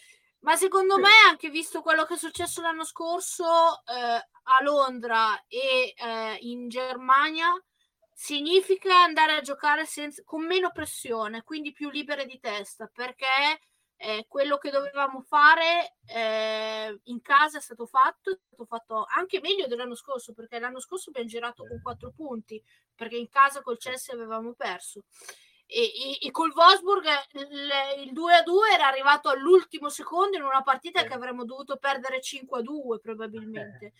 Ma secondo me, anche visto quello che è successo l'anno scorso eh, a Londra e eh, in Germania, significa andare a giocare senza, con meno pressione, quindi più libere di testa, perché eh, quello che dovevamo fare eh, in casa è stato fatto, è stato fatto anche meglio dell'anno scorso, perché l'anno scorso abbiamo girato con quattro punti, perché in casa col Chelsea avevamo perso. e, e, e col Wolfsburg il, il 2 a 2 era arrivato all'ultimo secondo in una partita che avremmo dovuto perdere 5 a 2 probabilmente.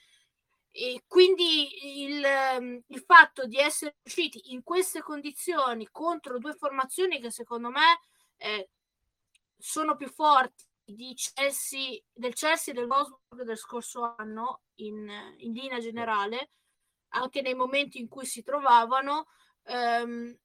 E quindi il, ehm, il, fatto di essere usciti in queste condizioni contro due formazioni che secondo me eh, sono più forti Chelsea, del Chelsea e del Wolfsburg del scorso anno in, in, linea generale, anche nei momenti in cui si trovavano, ehm,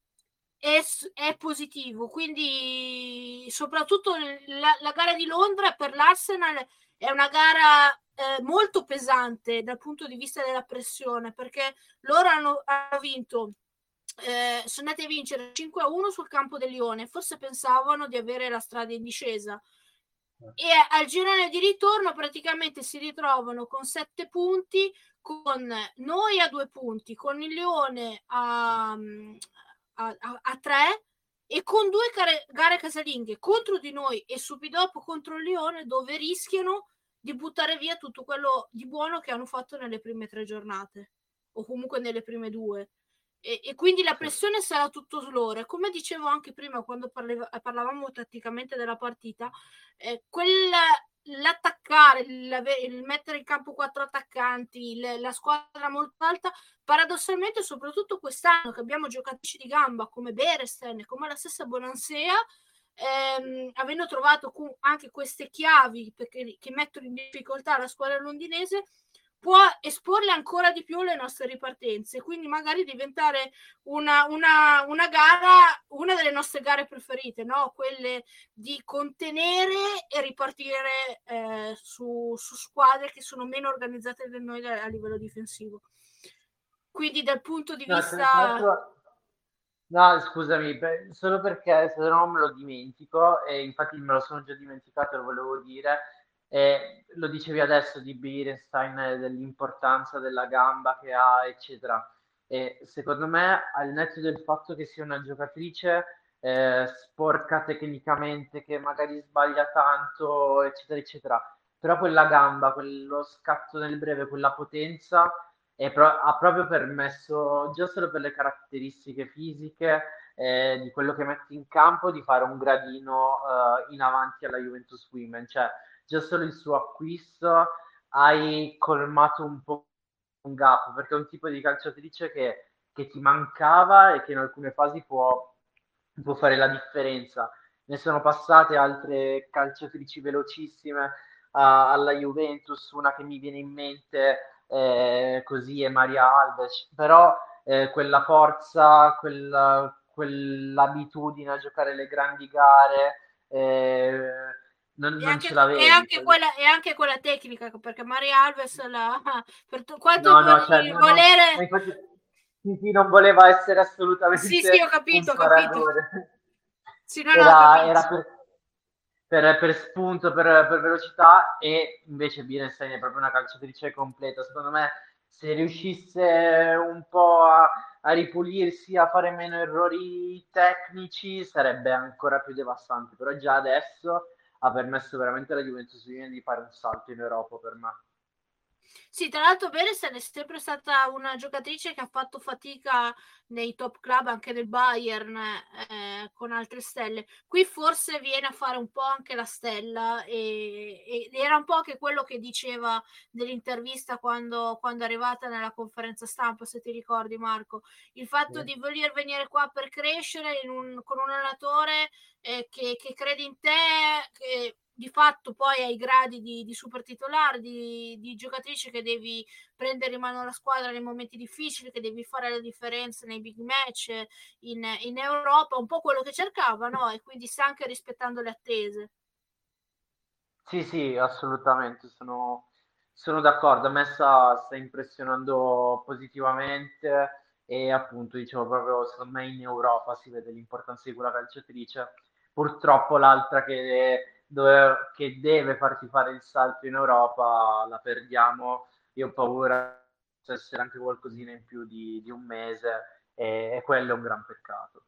è, è, positivo. Quindi, soprattutto la, la, gara di Londra per l'Arsenal è una gara eh, molto pesante dal punto di vista della pressione, perché loro hanno, hanno vinto. Eh, sono andati a vincere 5 a 1 sul campo del Lione, forse pensavano di avere la strada in discesa e al girone di ritorno praticamente si ritrovano con 7 punti con noi a due punti con il Lione a, a, a, a tre e con due gare, gare casalinghe contro di noi e subito dopo contro il Lione dove rischiano di buttare via tutto quello di buono che hanno fatto nelle prime tre giornate o comunque nelle prime due. E, e quindi la pressione sarà tutto su loro. Come dicevo anche prima quando parleva, parlavamo tatticamente della partita, eh, quella, l'attaccare, il, il, mettere in campo quattro attaccanti, le, la squadra molto alta, paradossalmente, soprattutto quest'anno che abbiamo giocatrici di gamba come Beresten, come la stessa Bonansea, ehm, avendo trovato anche queste chiavi perché, che mettono in difficoltà la squadra londinese, può esporle ancora di più le nostre ripartenze, quindi magari diventare una, una, una gara, una delle nostre gare preferite, no? quelle di contenere e ripartire eh, su, su, squadre che sono meno organizzate di noi a livello difensivo. Quindi dal punto di no, vista... No, scusami, per, solo perché se no me lo dimentico e infatti me lo sono già dimenticato, lo volevo dire e lo dicevi adesso di Birenstein, dell'importanza della gamba che ha, eccetera. E secondo me, al netto del fatto che sia una giocatrice eh, sporca tecnicamente, che magari sbaglia tanto, eccetera, eccetera, però quella gamba, quello scatto nel breve, quella potenza pro- ha proprio permesso, già solo per le caratteristiche fisiche eh, di quello che mette in campo, di fare un gradino eh, in avanti alla Juventus Women. Cioè, già solo il suo acquisto hai colmato un po' un gap, perché è un tipo di calciatrice che, che ti mancava e che in alcune fasi può, può fare la differenza. Ne sono passate altre calciatrici velocissime uh, alla Juventus, una che mi viene in mente eh, così è Maria Alves, però eh, quella forza, quella, quell'abitudine a giocare le grandi gare, eh, non, non anche, ce l'avevi. E anche, quella, e anche quella tecnica, perché Maria Alves la, per quanto no, no, cioè, volere... No, infatti, sì, non voleva essere assolutamente Sì, sì, ho capito, ho capito. Sì, no, era, capito. era per, per, per, spunto, per, per, velocità e invece Birenstein è proprio una calciatrice completa. Secondo me se riuscisse un po' a, a, ripulirsi, a fare meno errori tecnici, sarebbe ancora più devastante. Però già adesso ha permesso veramente alla Juventus di fare un salto in Europa per me. Sì, tra l'altro Beresten è sempre stata una giocatrice che ha fatto fatica nei top club, anche nel Bayern, eh, con altre stelle. Qui forse viene a fare un po' anche la stella e, e era un po' anche quello che diceva nell'intervista quando, quando, è arrivata nella conferenza stampa, se ti ricordi Marco, il fatto sì. di voler venire qua per crescere un, con un allenatore eh, che, che crede in te, che di fatto poi ai gradi di, di super titolare, di, di, giocatrice che devi prendere in mano la squadra nei momenti difficili, che devi fare la differenza nei big match in, in Europa, un po' quello che cercava, no? E quindi sta anche rispettando le attese. Sì, sì, assolutamente, sono, sono d'accordo, a me sta, sta impressionando positivamente e appunto dicevo proprio secondo me in Europa si vede l'importanza di quella calciatrice purtroppo l'altra che dove, che deve farti fare il salto in Europa la perdiamo. Io ho paura di essere anche qualcosina in più di, di un mese e, e, quello è un gran peccato.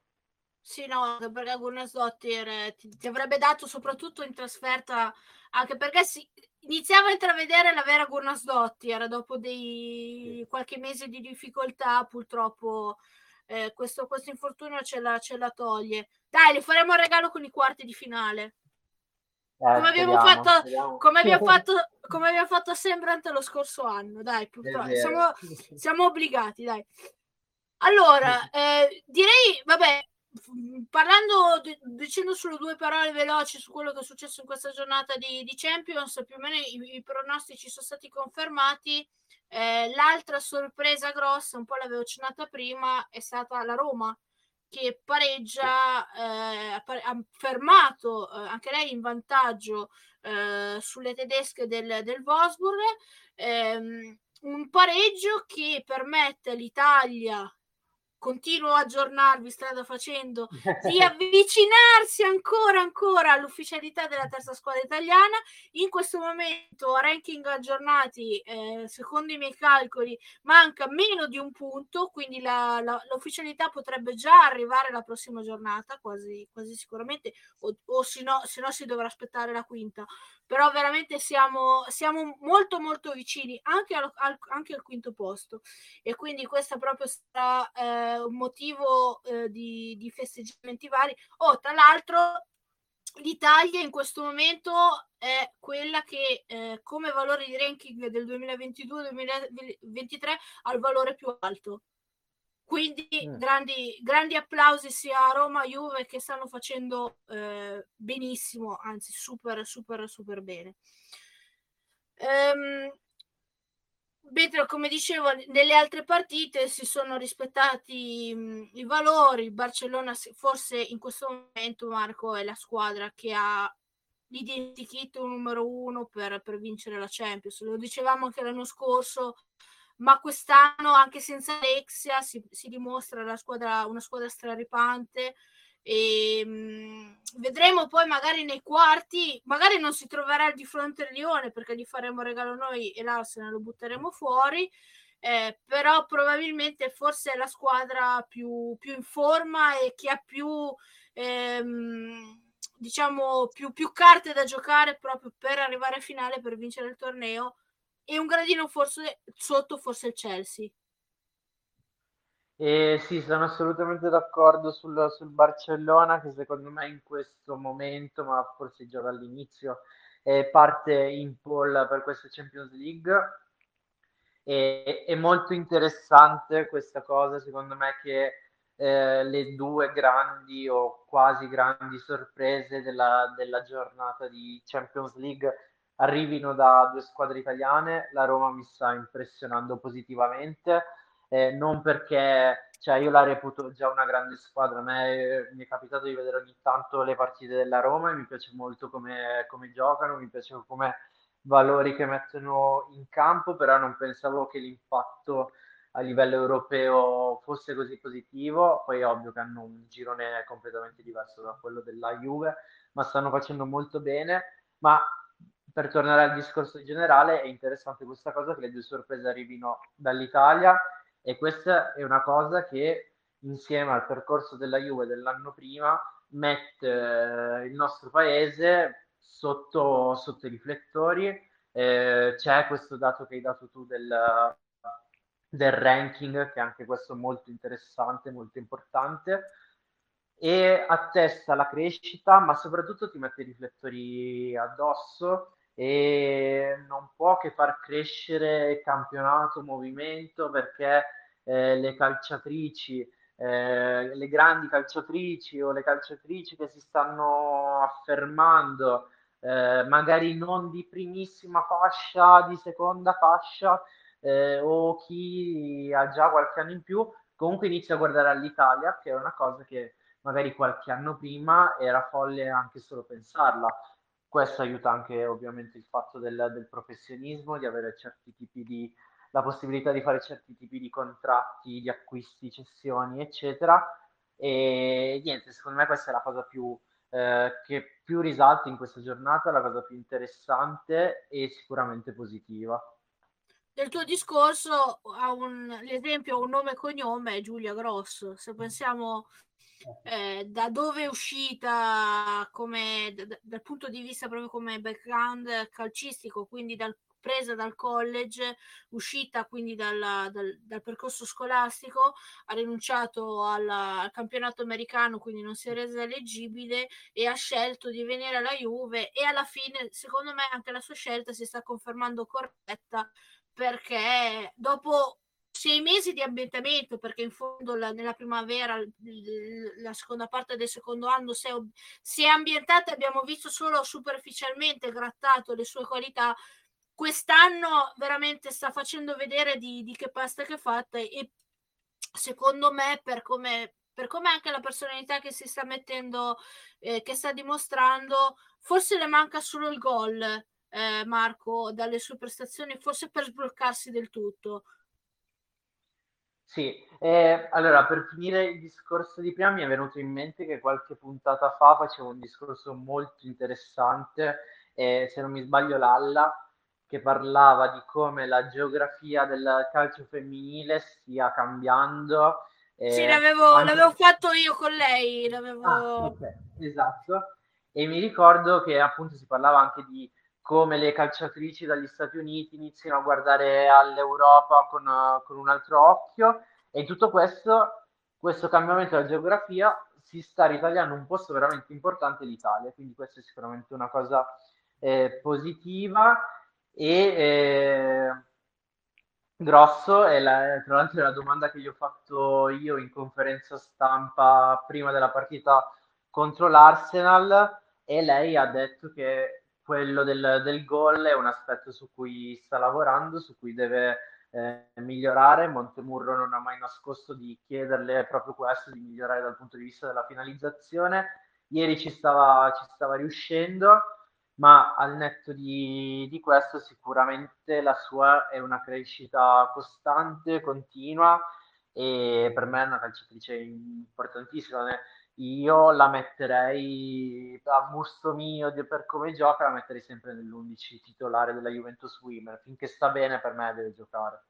Sì, no, perché Gunnarsdottir eh, ti, ti avrebbe dato soprattutto in trasferta, anche perché si, iniziava a intravedere la vera Gunnarsdottir dopo dei, qualche mese di difficoltà, purtroppo eh, questo, questo, infortunio ce la, ce la, toglie. Dai, le faremo il regalo con i quarti di finale. Eh, come, abbiamo speriamo, fatto, speriamo. come, abbiamo fatto, come abbiamo fatto a Sembrante lo scorso anno, dai, siamo, siamo, obbligati, dai. Allora, eh, direi, vabbè, parlando, dicendo solo due parole veloci su quello che è successo in questa giornata di, di Champions, più o meno i, i pronostici sono stati confermati. Eh, l'altra sorpresa grossa, un po' l'avevo accennata prima, è stata la Roma che pareggia, eh, ha fermato eh, anche lei in vantaggio eh, sulle tedesche del, del Wolfsburg. Ehm, un pareggio che permette all'Italia continuo a aggiornarvi strada facendo di avvicinarsi ancora ancora all'ufficialità della terza squadra italiana. In questo momento a ranking aggiornati eh, secondo i miei calcoli manca meno di un punto quindi la, la, l'ufficialità potrebbe già arrivare la prossima giornata quasi, quasi sicuramente o, o se no, se no si dovrà aspettare la quinta però veramente siamo, siamo molto molto vicini anche al, al, anche al quinto posto e quindi questo proprio sarà eh, un motivo eh, di, di festeggiamenti vari. Oh, tra l'altro l'Italia in questo momento è quella che eh, come valore di ranking del 2022-2023 ha il valore più alto quindi mm. grandi, grandi, applausi sia a Roma e Juve che stanno facendo eh, benissimo, anzi super, super, super bene. Ehm, mentre, come dicevo, nelle altre partite si sono rispettati mh, i valori. Il Barcellona, forse in questo momento, Marco, è la squadra che ha l'identikit numero uno per, per vincere la Champions. Lo dicevamo anche l'anno scorso ma quest'anno anche senza Alexia si, si dimostra squadra, una squadra straripante. E mh, mm, vedremo poi magari nei quarti magari non si troverà di fronte al Lione perché gli faremo regalo noi e l'Arsenal lo butteremo fuori. Eh, però probabilmente forse è la squadra più, più in forma e che ha più ehm, diciamo più, più carte da giocare proprio per arrivare a finale per vincere il torneo e un gradino forse sotto forse il Chelsea. Eh, sì, sono assolutamente d'accordo sul, sul, Barcellona che secondo me in questo momento, ma forse già dall'inizio, è parte in pole per questa Champions League. E, è molto interessante questa cosa, secondo me, che eh, le due grandi o quasi grandi sorprese della, della giornata di Champions League arrivino da due squadre italiane, la Roma mi sta impressionando positivamente, eh, non perché cioè, io la reputo già una grande squadra, a me mi è capitato di vedere ogni tanto le partite della Roma e mi piace molto come, come giocano, mi piace come valori che mettono in campo, però non pensavo che l'impatto a livello europeo fosse così positivo, poi è ovvio che hanno un girone completamente diverso da quello della Juve, ma stanno facendo molto bene, ma per tornare al discorso generale, è interessante questa cosa che le due sorprese arrivino dall'Italia e questa è una cosa che insieme al percorso della Juve dell'anno prima mette eh, il nostro paese sotto, sotto i riflettori. Eh, c'è questo dato che hai dato tu del, del ranking, che anche questo è molto interessante, molto importante e attesta la crescita, ma soprattutto ti mette i riflettori addosso e non può che far crescere campionato, movimento perché eh, le calciatrici, eh, le grandi calciatrici o le calciatrici che si stanno affermando, eh, magari non di primissima fascia, di seconda fascia eh, o chi ha già qualche anno in più, comunque inizia a guardare all'Italia, che è una cosa che magari qualche anno prima era folle anche solo pensarla questo aiuta anche ovviamente il fatto del, del professionismo, di avere certi tipi di, la possibilità di fare certi tipi di contratti, di acquisti, cessioni, eccetera. E niente, secondo me questa è la cosa più, eh, che più risalta in questa giornata, la cosa più interessante e sicuramente positiva. Del tuo discorso, ha un, l'esempio, un nome e cognome è Giulia Grosso. Se pensiamo eh, da dove è uscita come, d- dal punto di vista proprio come background calcistico, quindi dal, presa dal college, uscita quindi dal, dal, dal percorso scolastico, ha rinunciato alla, al campionato americano, quindi non si è resa eleggibile e ha scelto di venire alla Juve e alla fine, secondo me, anche la sua scelta si sta confermando corretta perché dopo sei mesi di ambientamento, perché in fondo la, nella primavera, la seconda parte del secondo anno, si è, si è ambientata, abbiamo visto solo superficialmente grattato le sue qualità. Quest'anno veramente sta facendo vedere di, di che pasta che è fatta e secondo me per come, per come anche la personalità che si sta mettendo, eh, che sta dimostrando, forse le manca solo il gol, eh, Marco, dalle sue prestazioni, forse per sbloccarsi del tutto. Sì, eh, allora per finire il discorso di prima mi è venuto in mente che qualche puntata fa facevo un discorso molto interessante, eh, se non mi sbaglio Lalla, che parlava di come la geografia del calcio femminile stia cambiando. Eh, sì, l'avevo, anche... l'avevo, fatto io con lei, l'avevo... Ah, okay, esatto, e mi ricordo che appunto si parlava anche di come le calciatrici dagli Stati Uniti iniziano a guardare all'Europa con, con un altro occhio. E in tutto questo, questo cambiamento della geografia si sta ritagliando un posto veramente importante l'Italia, quindi questa è sicuramente una cosa eh, positiva. E eh, grosso è la, tra l'altro è la domanda che gli ho fatto io in conferenza stampa prima della partita contro l'Arsenal. E lei ha detto che quello del, del gol è un aspetto su cui sta lavorando, su cui deve eh, migliorare. Montemurro non ha mai nascosto di chiederle proprio questo, di migliorare dal punto di vista della finalizzazione. Ieri ci stava, ci stava riuscendo, ma al netto di, di questo sicuramente la sua è una crescita costante, continua e per me è una calciatrice importantissima io la metterei a gusto mio per come gioca, la metterei sempre nell'11 titolare della Juventus Women. Finché sta bene, per me deve giocare.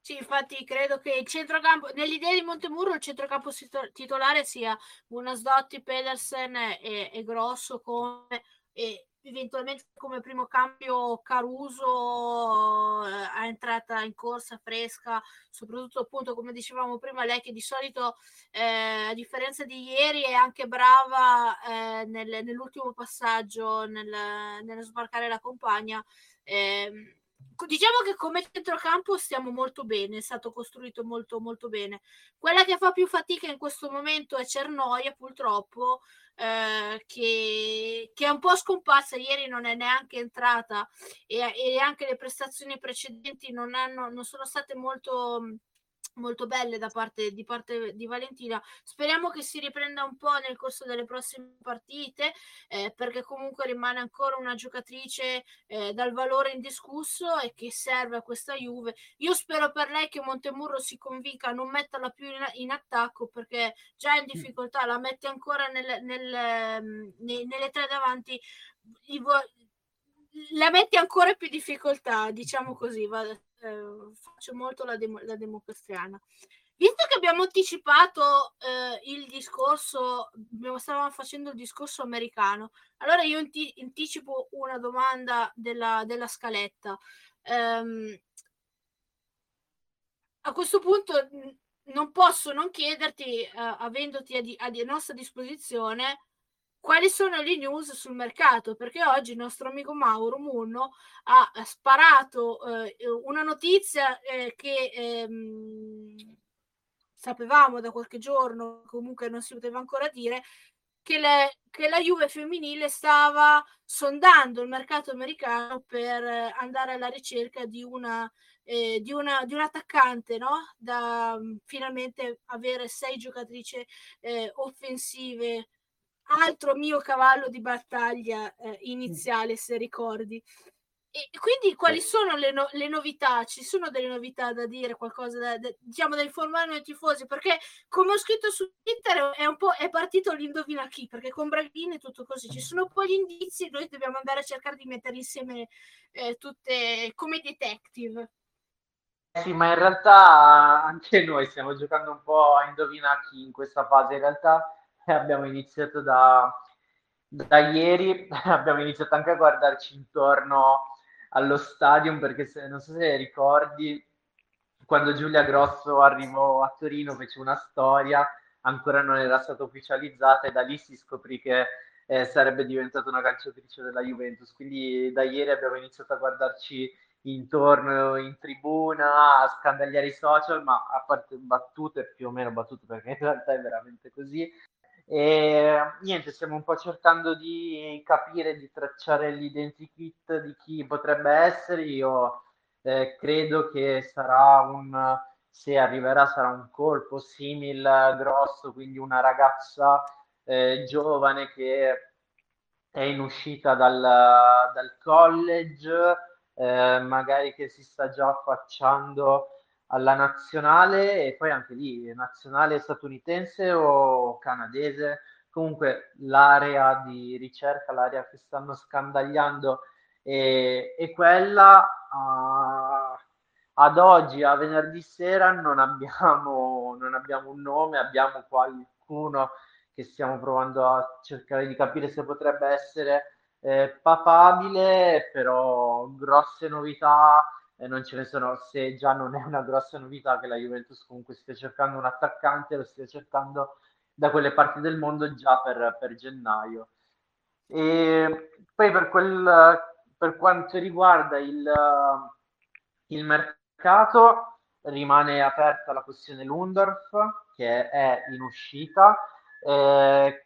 Sì, infatti credo che il centrocampo, nell'idea di Montemurro, il centrocampo titolare sia Buonasdotti, Pedersen e, e Grosso come e eventualmente come primo cambio Caruso eh, è entrata in corsa fresca, soprattutto appunto come dicevamo prima lei che di solito eh, a differenza di ieri è anche brava eh, nel, nell'ultimo passaggio nel, nello sbarcare la compagna. Eh, diciamo che come centrocampo stiamo molto bene, è stato costruito molto molto bene. Quella che fa più fatica in questo momento è Cernoia, purtroppo, eh, che, che, è un po' scomparsa. Ieri non è neanche entrata e, e anche le prestazioni precedenti non, hanno, non sono state molto molto belle da parte di parte di Valentina. Speriamo che si riprenda un po' nel corso delle prossime partite, eh, perché comunque rimane ancora una giocatrice eh, dal valore indiscusso e che serve a questa Juve. Io spero per lei che Montemurro si convinca a non metterla più in, in attacco, perché già in difficoltà la mette ancora nel, nel, mm, nel, nelle tre davanti. La mette ancora più difficoltà, diciamo così. Va, eh, faccio molto la, demo, la democristiana. Visto che abbiamo anticipato eh, il discorso, stavamo facendo il discorso americano, allora io anti- anticipo una domanda della, della scaletta. Um, a questo punto non posso non chiederti, uh, avendoti a, di- a, nostra disposizione, quali sono le news sul mercato, perché oggi il nostro amico Mauro Munno ha sparato eh, una notizia eh, che ehm, sapevamo da qualche giorno, comunque non si poteva ancora dire, che, le, che, la Juve femminile stava sondando il mercato americano per andare alla ricerca di una, eh, di una, di un attaccante, no? Da um, finalmente avere sei giocatrici eh, offensive altro mio cavallo di battaglia eh, iniziale, se ricordi. E quindi quali sono le, no- le, novità? Ci sono delle novità da dire, qualcosa da, da, diciamo da informare ai tifosi? Perché come ho scritto su Twitter è un po' è partito l'indovina chi, perché con Braghini è tutto così. Ci sono poi gli indizi, noi dobbiamo andare a cercare di mettere insieme eh, tutte come detective. Sì, ma in realtà anche noi stiamo giocando un po' a indovina chi in questa fase. In realtà abbiamo iniziato da, da ieri, abbiamo iniziato anche a guardarci intorno allo stadium perché se, non so se ricordi quando Giulia Grosso arrivò a Torino fece una storia, ancora non era stata ufficializzata e da lì si scoprì che eh, sarebbe diventata una calciatrice della Juventus. Quindi da ieri abbiamo iniziato a guardarci intorno in tribuna, a scandagliare i social, ma a parte battute, più o meno battute perché in realtà è veramente così. E niente, stiamo un po' cercando di capire, di tracciare l'identikit di chi potrebbe essere. Io eh, credo che sarà un, se arriverà, sarà un colpo simile grosso, quindi una ragazza eh, giovane che è in uscita dal, dal college, eh, magari che si sta già affacciando alla nazionale e poi anche lì nazionale statunitense o canadese. Comunque l'area di ricerca, l'area che stanno scandagliando è, è quella. Uh, ad oggi, a venerdì sera, non abbiamo, non abbiamo un nome, abbiamo qualcuno che stiamo provando a cercare di capire se potrebbe essere eh, papabile, però grosse novità eh, non ce ne sono, se già non è una grossa novità che la Juventus comunque stia cercando un attaccante, lo stia cercando da quelle parti del mondo già per, per gennaio. E poi per, quel, per quanto riguarda il, il mercato, rimane aperta la questione Lundorf, che è in uscita. Eh,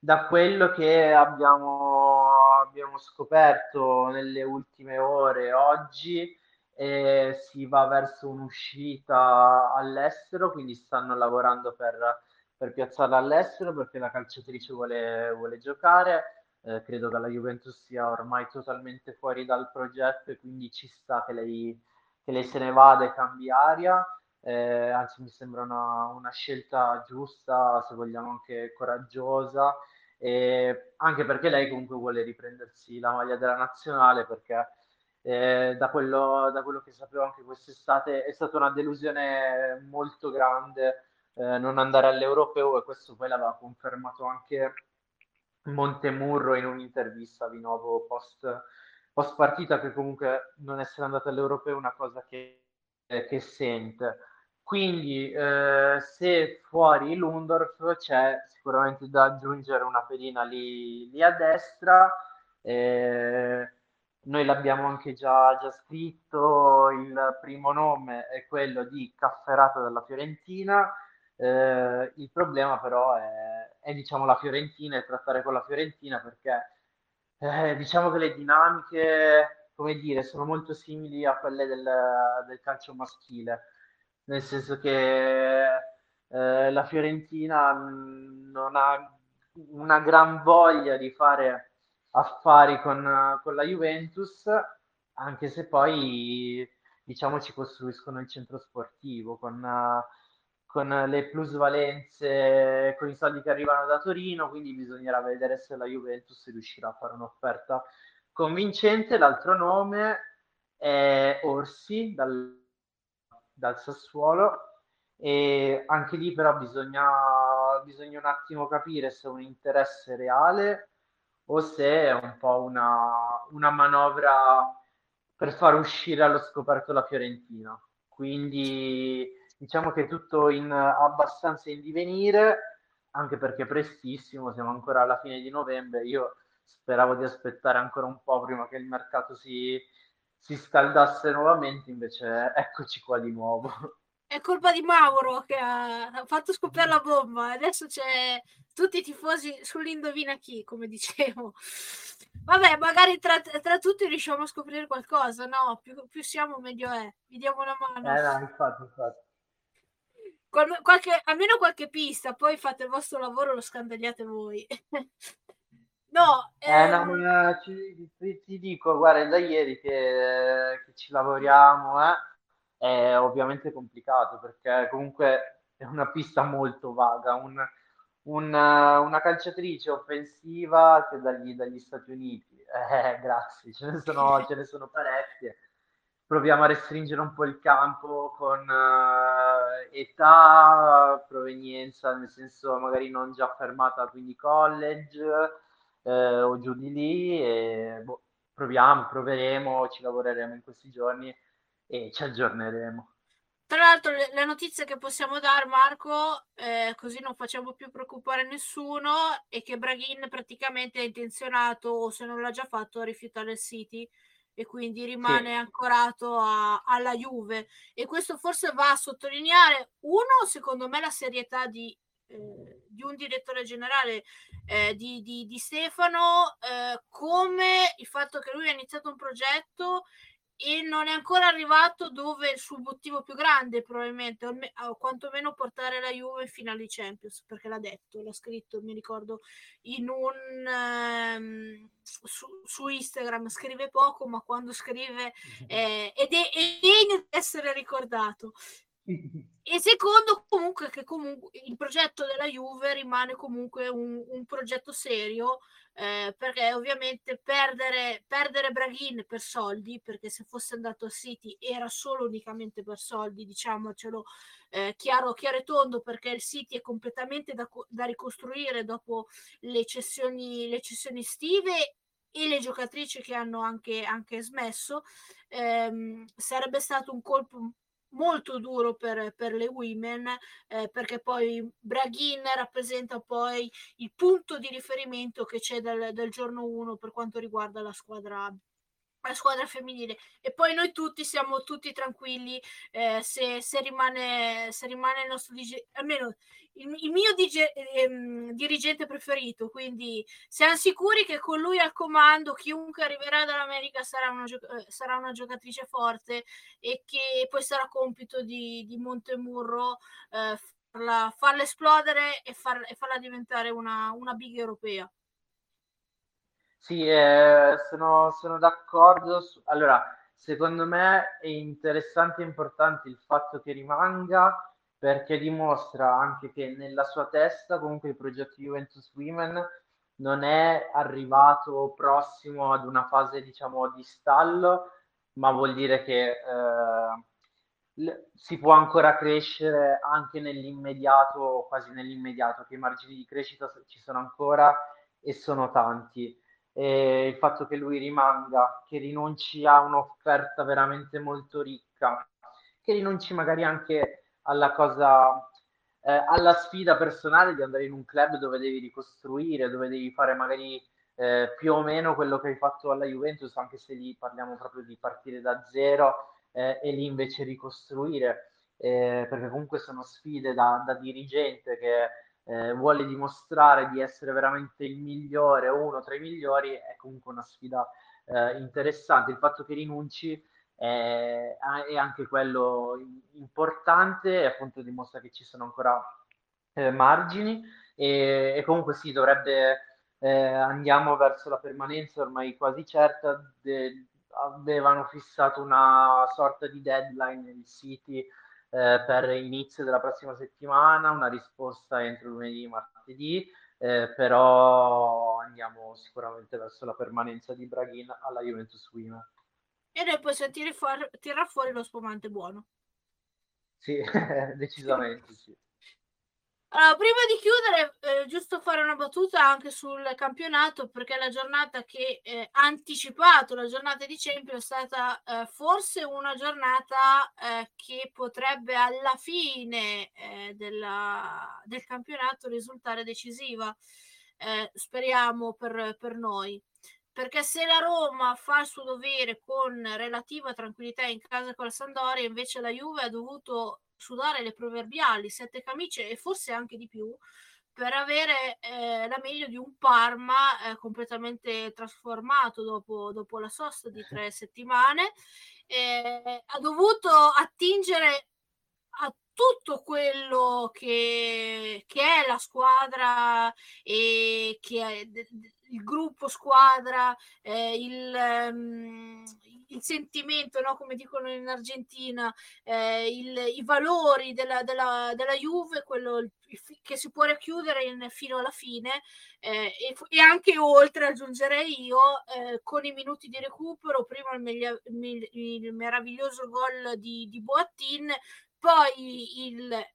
da quello che abbiamo, abbiamo scoperto nelle ultime ore oggi, eh, si va verso un'uscita all'estero, quindi stanno lavorando per, per piazzarla all'estero perché la calciatrice vuole, vuole giocare. Eh, credo che la Juventus sia ormai totalmente fuori dal progetto e quindi ci sta che lei, che lei se ne vada e cambi aria. Eh, anzi, mi sembra una, una, scelta giusta, se vogliamo anche coraggiosa, e anche perché lei comunque vuole riprendersi la maglia della nazionale perché eh, da, quello, da, quello, che sapevo anche quest'estate è stata una delusione molto grande eh, non andare all'Europeo e questo poi l'aveva confermato anche Montemurro in un'intervista di nuovo post, post partita che comunque non essere andato all'Europeo è una cosa che, eh, che sente. Quindi eh, se fuori Lundorf c'è sicuramente da aggiungere una pedina lì, lì a destra. Eh, noi l'abbiamo anche già, già, scritto, il primo nome è quello di Cafferato della Fiorentina, eh, il problema però è, è, diciamo la Fiorentina e trattare con la Fiorentina perché eh, diciamo che le dinamiche, come dire, sono molto simili a quelle del, del calcio maschile, nel senso che eh, la Fiorentina non ha una gran voglia di fare affari con, con la Juventus, anche se poi diciamo ci costruiscono il centro sportivo con, con le plusvalenze, con i soldi che arrivano da Torino, quindi bisognerà vedere se la Juventus riuscirà a fare un'offerta convincente. L'altro nome è Orsi dal, dal Sassuolo e anche lì però bisogna, bisogna un attimo capire se è un interesse reale o se è un po' una, una manovra per far uscire allo scoperto la Fiorentina. Quindi diciamo che è tutto in abbastanza in divenire, anche perché prestissimo, siamo ancora alla fine di novembre. Io speravo di aspettare ancora un po' prima che il mercato si, si scaldasse nuovamente, invece eccoci qua di nuovo. È colpa di Mauro che ha fatto scoppiare la bomba. Adesso c'è tutti i tifosi sull'indovina chi, come dicevo. Vabbè, magari tra, tra tutti riusciamo a scoprire qualcosa, no? Più, più siamo, meglio è. Vi diamo una mano. Eh, no, infatti, infatti. Qualche, almeno qualche pista, poi fate il vostro lavoro, lo scandagliate voi. no, eh, eh, no ma ci, ti, ti, dico, guarda, da ieri che, che ci lavoriamo, eh è ovviamente complicato perché comunque è una pista molto vaga, un, un, una calciatrice offensiva che dagli, dagli Stati Uniti, eh, grazie, ce ne, sono, ce ne sono parecchie. Proviamo a restringere un po' il campo con uh, età, provenienza, nel senso magari non già fermata, quindi college eh, o giù di lì. E, boh, proviamo, proveremo, ci lavoreremo in questi giorni e ci aggiorneremo. Tra l'altro, le notizie che possiamo dare, Marco, eh, così non facciamo più preoccupare nessuno, è che Braghin praticamente è intenzionato, o se non l'ha già fatto, a rifiutare il City e quindi rimane sì. ancorato a, alla Juve. E questo forse va a sottolineare, uno, secondo me, la serietà di, eh, di un direttore generale eh, di, di, di, Stefano, eh, come il fatto che lui ha iniziato un progetto e non è ancora arrivato dove il suo obiettivo più grande probabilmente o quantomeno portare la Juve in finale di Champions perché l'ha detto, l'ha scritto mi ricordo in un um, su, su, Instagram scrive poco ma quando scrive eh, ed è, è degno di essere ricordato. E secondo comunque che comunque il progetto della Juve rimane comunque un, un progetto serio eh, perché ovviamente perdere, perdere Braghin per soldi, perché se fosse andato a City era solo unicamente per soldi, diciamocelo eh, chiaro, chiaro e tondo, perché il City è completamente da, da ricostruire dopo le cessioni, le cessioni estive e le giocatrici che hanno anche, anche smesso. Eh, sarebbe stato un colpo molto duro per, per le women eh, perché poi Braghin rappresenta poi il punto di riferimento che c'è dal, dal giorno 1 per quanto riguarda la squadra squadra femminile e poi noi tutti siamo tutti tranquilli eh, se, se, rimane, se rimane il nostro dirigente, almeno il, il mio dige, ehm, dirigente preferito, quindi siamo sicuri che con lui al comando chiunque arriverà dall'America sarà una, eh, sarà una giocatrice forte e che poi sarà compito di, di Montemurro eh, farla, farla, esplodere e, far, e farla diventare una, una big europea. Sì, eh, sono, sono d'accordo. Su, allora, secondo me è interessante e importante il fatto che rimanga perché dimostra anche che nella sua testa comunque il progetto Juventus Women non è arrivato prossimo ad una fase diciamo di stallo, ma vuol dire che eh, si può ancora crescere anche nell'immediato, quasi nell'immediato, che i margini di crescita ci sono ancora e sono tanti e il fatto che lui rimanga, che rinunci a un'offerta veramente molto ricca, che rinunci magari anche alla cosa, eh, alla sfida personale di andare in un club dove devi ricostruire, dove devi fare magari eh, più o meno quello che hai fatto alla Juventus, anche se lì parliamo proprio di partire da zero eh, e lì invece ricostruire, eh, perché comunque sono sfide da, da dirigente che eh, vuole dimostrare di essere veramente il migliore uno tra i migliori, è comunque una sfida eh, interessante. Il fatto che rinunci è, è, anche quello importante e appunto dimostra che ci sono ancora eh, margini e, e, comunque sì, dovrebbe, eh, andiamo verso la permanenza ormai quasi certa, de, avevano fissato una sorta di deadline il City eh, per inizio della prossima settimana, una risposta entro lunedì e martedì, eh, però andiamo sicuramente verso la permanenza di Braghin alla Juventus Women. E noi possiamo tirare fuori, tirar fuori lo spumante buono. Sì, decisamente sì. Allora, prima di chiudere, eh, giusto fare una battuta anche sul campionato, perché la giornata che eh, ha anticipato la giornata di Champions è stata eh, forse una giornata eh, che potrebbe alla fine eh, della, del campionato risultare decisiva. Speriamo per, per noi perché se la Roma fa il suo dovere con relativa tranquillità in casa con la Sandoria, invece la Juve ha dovuto sudare le proverbiali sette camicie e forse anche di più per avere eh, la meglio di un Parma eh, completamente trasformato dopo, dopo, la sosta di tre settimane. Eh, ha dovuto attingere a tutto quello che, che è la squadra e che è il gruppo squadra, eh, il, um, il sentimento, no? come dicono in Argentina, eh, il, i valori della, della, della Juve, quello che si può racchiudere in, fino alla fine eh, e, e, anche oltre, aggiungerei io, eh, con i minuti di recupero, prima il, meglia, il, meraviglioso gol di, di Boattin, poi il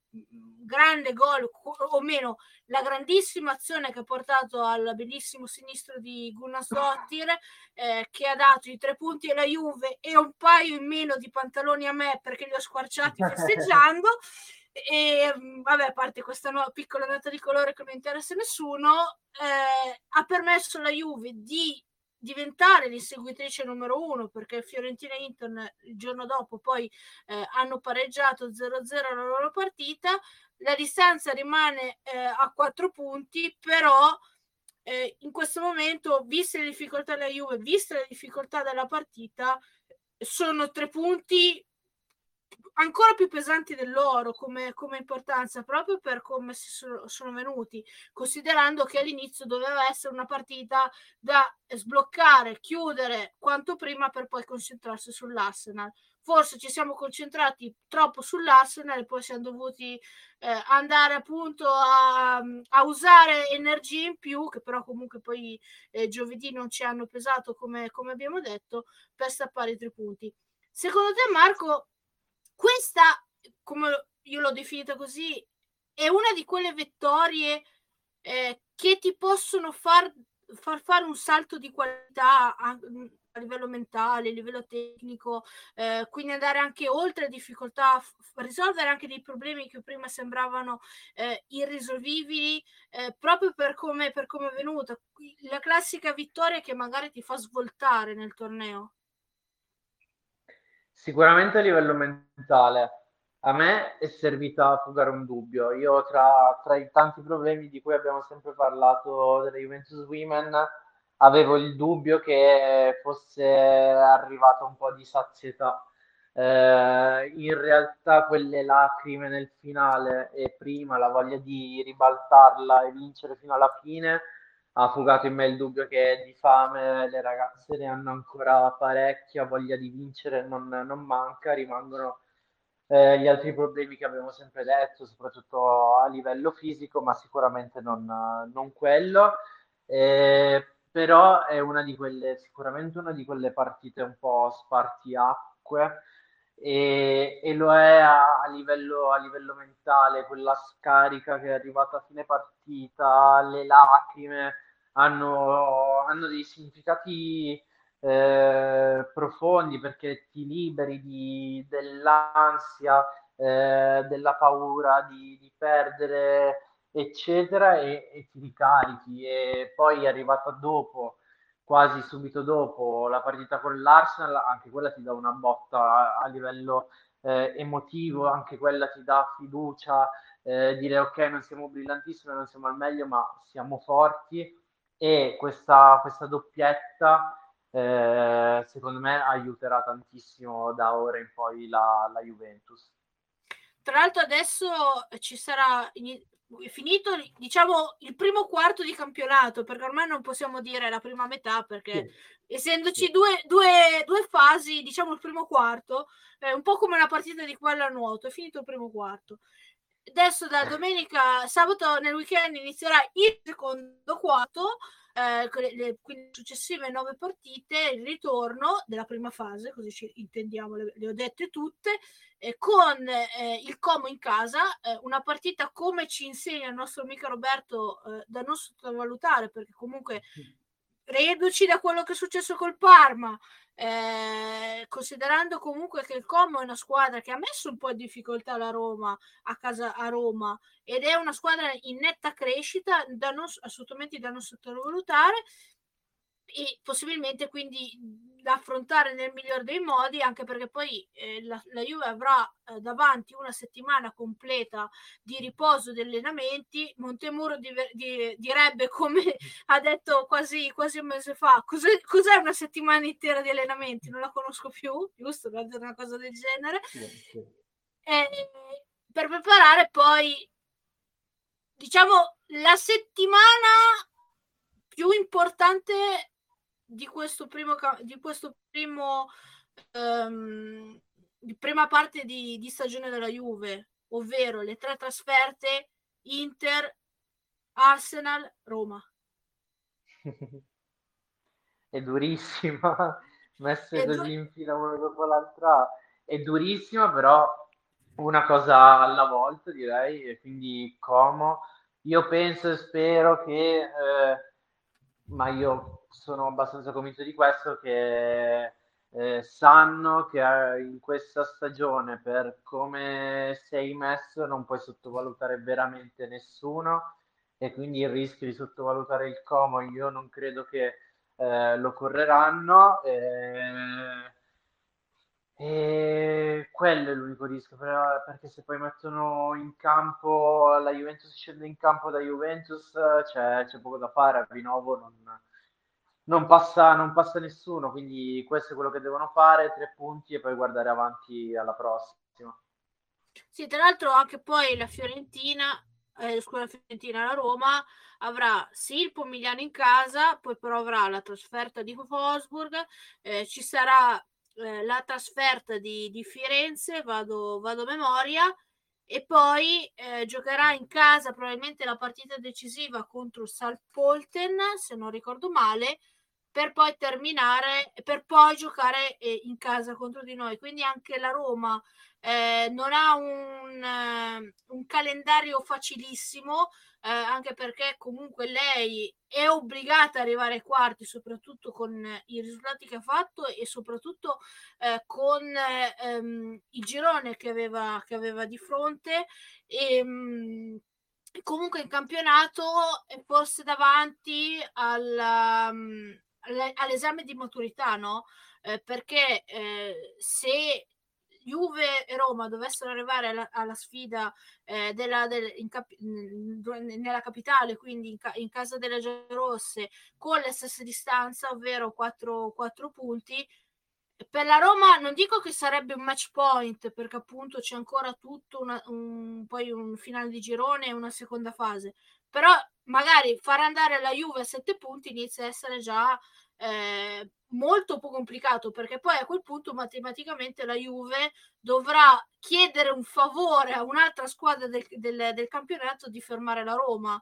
grande gol, o meno la grandissima azione che ha portato al bellissimo sinistro di Gunnar Sottir, eh, che ha dato i tre punti alla Juve e un paio in meno di pantaloni a me perché li ho squarciati festeggiando. E vabbè, a parte questa nuova piccola nota di colore che non interessa a nessuno, eh, ha permesso alla Juve di diventare l'inseguitrice numero uno perché Fiorentina e Inter il giorno dopo poi eh, hanno pareggiato 0-0 la loro partita. La distanza rimane eh, a quattro punti però eh, in questo momento viste le difficoltà della Juve viste le difficoltà della partita sono tre punti ancora più pesanti dell'oro come, come importanza proprio per come si sono, sono, venuti, considerando che all'inizio doveva essere una partita da sbloccare, chiudere quanto prima per poi concentrarsi sull'Arsenal. Forse ci siamo concentrati troppo sull'Arsenal e poi siamo dovuti eh, andare appunto a, a, usare energie in più, che però comunque poi eh, giovedì non ci hanno pesato come, come abbiamo detto, per stappare i tre punti. Secondo te, Marco, questa, come io l'ho definita così, è una di quelle vittorie eh, che ti possono far, far, fare un salto di qualità a, a livello mentale, a livello tecnico, eh, quindi andare anche oltre difficoltà, f- risolvere anche dei problemi che prima sembravano eh, irrisolvibili, eh, proprio per come, per come è venuta. La classica vittoria che magari ti fa svoltare nel torneo. Sicuramente a livello mentale. A me è servita a fugare un dubbio. Io tra, tra i tanti problemi di cui abbiamo sempre parlato delle Juventus Women, avevo il dubbio che fosse arrivata un po' di sazietà. Eh, in realtà quelle lacrime nel finale e prima la voglia di ribaltarla e vincere fino alla fine ha fugato in me il dubbio che di fame le ragazze ne hanno ancora parecchia, voglia di vincere non, non manca, rimangono eh, gli altri problemi che abbiamo sempre detto, soprattutto a livello fisico, ma sicuramente non, non quello. Eh, però è una di quelle, sicuramente una di quelle partite un po' spartiacque e, e lo è a, a, livello, a livello mentale, quella scarica che è arrivata a fine partita, le lacrime, hanno, hanno dei significati eh, profondi perché ti liberi di, dell'ansia, eh, della paura di, di perdere, eccetera, e, e, ti ricarichi. E poi è arrivata dopo, quasi subito dopo, la partita con l'Arsenal, anche quella ti dà una botta a, livello eh, emotivo, anche quella ti dà fiducia, eh, dire ok, non siamo brillantissimi, non siamo al meglio, ma siamo forti e questa, questa doppietta eh, secondo me aiuterà tantissimo da ora in poi la, la Juventus. Tra l'altro adesso ci sarà finito diciamo il primo quarto di campionato perché ormai non possiamo dire la prima metà perché sì. essendoci sì. Due, due, due, fasi diciamo il primo quarto è un po' come una partita di quella a nuoto è finito il primo quarto adesso da domenica, sabato nel weekend inizierà il secondo quarto, eh, le, quindi successive nove partite, il ritorno della prima fase, così ci intendiamo, le, le ho dette tutte, eh, con eh, il Como in casa, eh, una partita come ci insegna il nostro amico Roberto eh, da non sottovalutare, perché comunque reduci da quello che è successo col Parma, eh, considerando comunque che il Como è una squadra che ha messo un po' in difficoltà la Roma a casa a Roma ed è una squadra in netta crescita da non, assolutamente da non sottovalutare e possibilmente quindi da affrontare nel miglior dei modi anche perché poi eh, la, la, Juve avrà eh, davanti una settimana completa di riposo di allenamenti. Montemuro di, di, direbbe come ha detto quasi, quasi un mese fa cos'è, cos'è, una settimana intera di allenamenti? Non la conosco più giusto? Una cosa del genere. Sì, sì. Eh, per preparare poi diciamo la settimana più importante di questo primo, di questo primo um, di prima parte di, di stagione della Juve, ovvero le tre trasferte Inter, Arsenal, Roma. È durissima, messe è così du- in fila una dopo l'altra, è durissima, però una cosa alla volta, direi, e quindi Como. Io penso e spero che, eh, ma io sono abbastanza convinto di questo, che eh, sanno che eh, in questa stagione, per come sei messo, non puoi sottovalutare veramente nessuno e quindi il rischio di sottovalutare il Como io non credo che eh, lo correranno. Eh, e quello è l'unico rischio, perché se poi mettono in campo la Juventus scende in campo da Juventus, c'è, c'è poco da fare, a Vinovo non, non, passa, non passa nessuno, quindi questo è quello che devono fare, tre punti e poi guardare avanti alla prossima. Sì, tra l'altro anche poi la Fiorentina, eh, scusa, la Fiorentina, la Roma avrà sì il Pomigliano in casa, poi però avrà la trasferta di Wolfsburg, eh, ci sarà eh, la trasferta di, di Firenze, vado, vado, a memoria, e poi eh, giocherà in casa probabilmente la partita decisiva contro Salpolten, se non ricordo male, per poi terminare, per poi giocare eh, in casa contro di noi. Quindi anche la Roma eh, non ha un, eh, un calendario facilissimo, eh, anche perché comunque lei è obbligata ad arrivare ai quarti, soprattutto con i risultati che ha fatto e soprattutto eh, con ehm, il girone che aveva, che aveva di fronte. E, ehm, comunque in campionato è forse davanti alla, um, all'esame di maturità, no? Eh, perché eh, se Juve e Roma dovessero arrivare alla, alla sfida eh, della, del, cap- nella capitale, quindi in, ca- in, casa delle Giallorosse, con le stesse distanze, ovvero 4, 4 punti, per la Roma non dico che sarebbe un match point perché appunto c'è ancora tutto una, un, poi un finale di girone e una seconda fase però magari far andare la Juve a 7 punti inizia a essere già eh, molto più complicato perché poi a quel punto matematicamente la Juve dovrà chiedere un favore a un'altra squadra del, del, del campionato di fermare la Roma.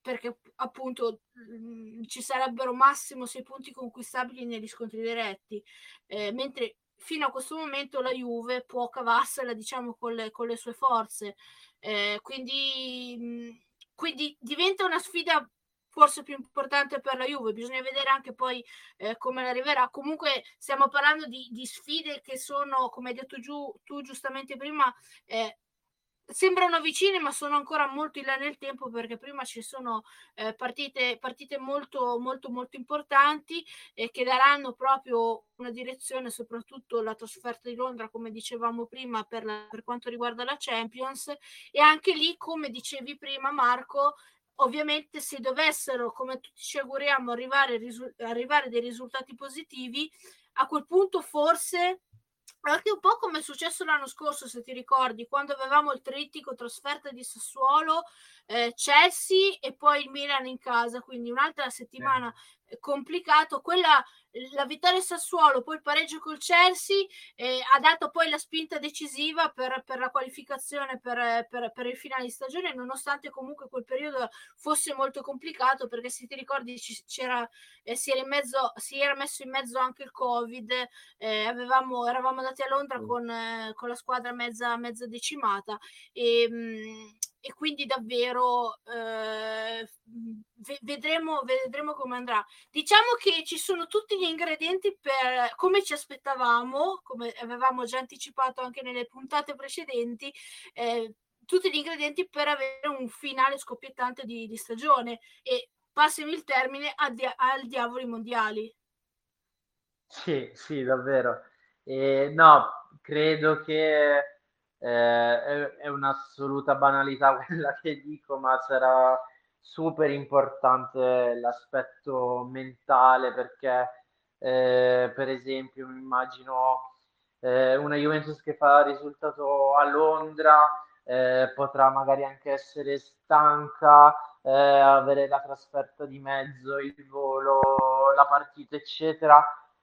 Perché appunto mh, mm, ci sarebbero massimo sei punti conquistabili negli scontri diretti. Eh, mentre fino a questo momento la Juve può cavarsela diciamo con le, con le sue forze. Eh, quindi, mh, quindi diventa una sfida forse più importante per la Juve. Bisogna vedere anche poi eh, come arriverà. Comunque stiamo parlando di, di, sfide che sono, come hai detto giù, tu giustamente prima, eh, sembrano vicine ma sono ancora molto in là nel tempo perché prima ci sono eh, partite, partite molto molto molto importanti eh, che daranno proprio una direzione soprattutto la trasferta di Londra come dicevamo prima per, la, per quanto riguarda la Champions. E anche lì come dicevi prima Marco ovviamente se dovessero, come tutti ci auguriamo, arrivare, risu- arrivare dei risultati positivi, a quel punto forse anche un po' come è successo l'anno scorso, se ti ricordi, quando avevamo il trittico trasferta di Sassuolo, eh, Chelsea e poi il Milan in casa, quindi un'altra settimana eh. complicato. Quella la vittoria Sassuolo, poi il pareggio col Chelsea, eh, ha dato poi la spinta decisiva per, per la qualificazione per, per, per, il finale di stagione, nonostante comunque quel periodo fosse molto complicato, perché se ti ricordi c'era, eh, si, era mezzo, si era messo in mezzo anche il Covid, eh, avevamo, eravamo andati a Londra con, eh, con la squadra mezza, mezza decimata. E, mh, mm, e quindi davvero eh, vedremo, vedremo come andrà. Diciamo che ci sono tutti gli ingredienti per come ci aspettavamo, come avevamo già anticipato anche nelle puntate precedenti. Eh, tutti gli ingredienti per avere un finale scoppiettante di, di stagione e passami il termine a dia- al diavoli mondiali. Sì, sì, davvero. Eh, no, credo che eh, è, è un'assoluta banalità quella che dico, ma sarà super importante l'aspetto mentale perché eh, per esempio mi immagino eh, una Juventus che fa risultato a Londra eh, potrà magari anche essere stanca eh, avere la trasferta di mezzo il volo la partita eccetera.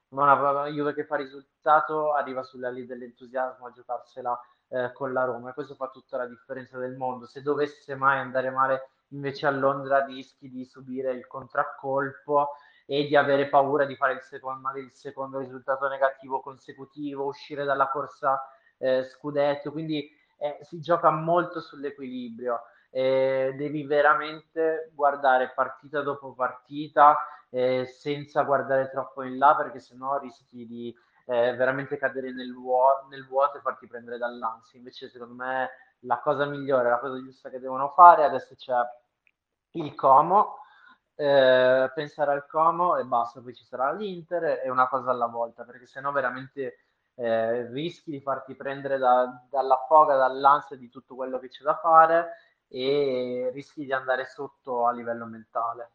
Ma una Juve che fa risultato arriva sulla lì dell'entusiasmo a giocarsela eh, con la Roma e questo fa tutta la differenza del mondo. Se dovesse mai andare male invece a Londra rischi di subire il contraccolpo e di avere paura di fare il secondo, il secondo risultato negativo consecutivo, uscire dalla corsa eh, scudetto, quindi eh, si gioca molto sull'equilibrio. Eh, devi veramente guardare partita dopo partita eh, senza guardare troppo in là perché sennò rischi di eh, veramente cadere nel, vuo- nel vuoto e farti prendere dall'ansia. Invece secondo me la cosa migliore, la cosa giusta che devono fare, adesso c'è il Como, eh, pensare al Como e basta, poi ci sarà l'Inter e una cosa alla volta, perché sennò veramente eh, rischi di farti prendere da, dalla foga, dall'ansia di tutto quello che c'è da fare e rischi di andare sotto a livello mentale.